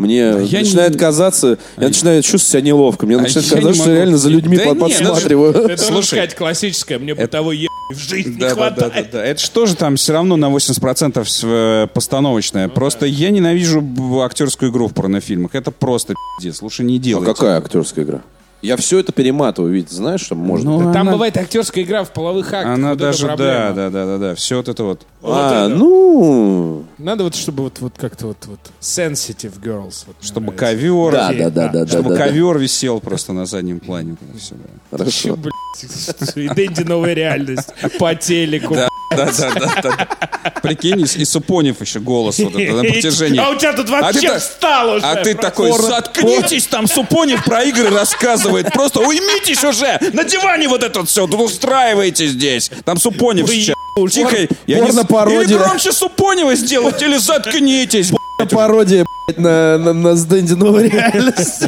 Мне я начинает не- казаться, я начинаю чувствовать себя неловко. Мне А начинает казаться, что я реально за людьми Да под- нет, подсматриваю. Это, можно Слушай. сказать, классическое. Мне бытовой еб в жизни не хватает. Это что же там все равно на 80% с- э, постановочное. Ну просто я ненавижу актерскую игру в порнофильмах. Это просто пиздец. Лучше не А делайте. какая актерская игра? Я все это перематываю, ведь знаешь, что можно? Ну, Там она- бывает актерская игра в половых актах. Она вот даже, да, да, да, да, да. Все вот это вот. а, это. ну... Надо вот, чтобы вот, вот как-то вот, вот sensitive girls. Вот, Чтобы нравится. ковер. Да, да, да, да, да. Чтобы да, да. ковер висел просто на заднем плане. вот да. Чё, Хорошо. блядь, и Дэнди новая реальность. По телеку. Да, да, да, да. Прикинь, и, Супонев еще голос вот это на протяжении. А у тебя тут А вообще так- встал уже. А ты такой, заткнитесь, там Супонев про игры рассказывает. Просто уймитесь уже! На диване вот это все, устраивайте здесь. Там Супонев сейчас. Тихо, я не... Или громче Супонева сделать, или заткнитесь. Пародия, блядь, на, на, на Сдэнди новая реальность.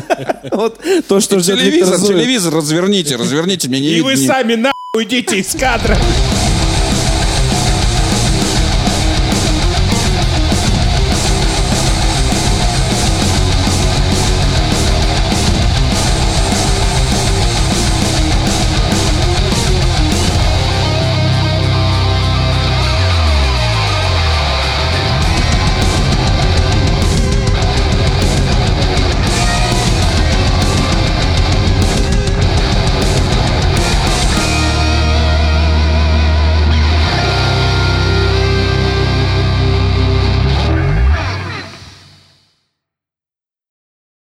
Вот то, что ждет Телевизор, телевизор разверните, разверните мне не И вы сами нахуй уйдите из кадра.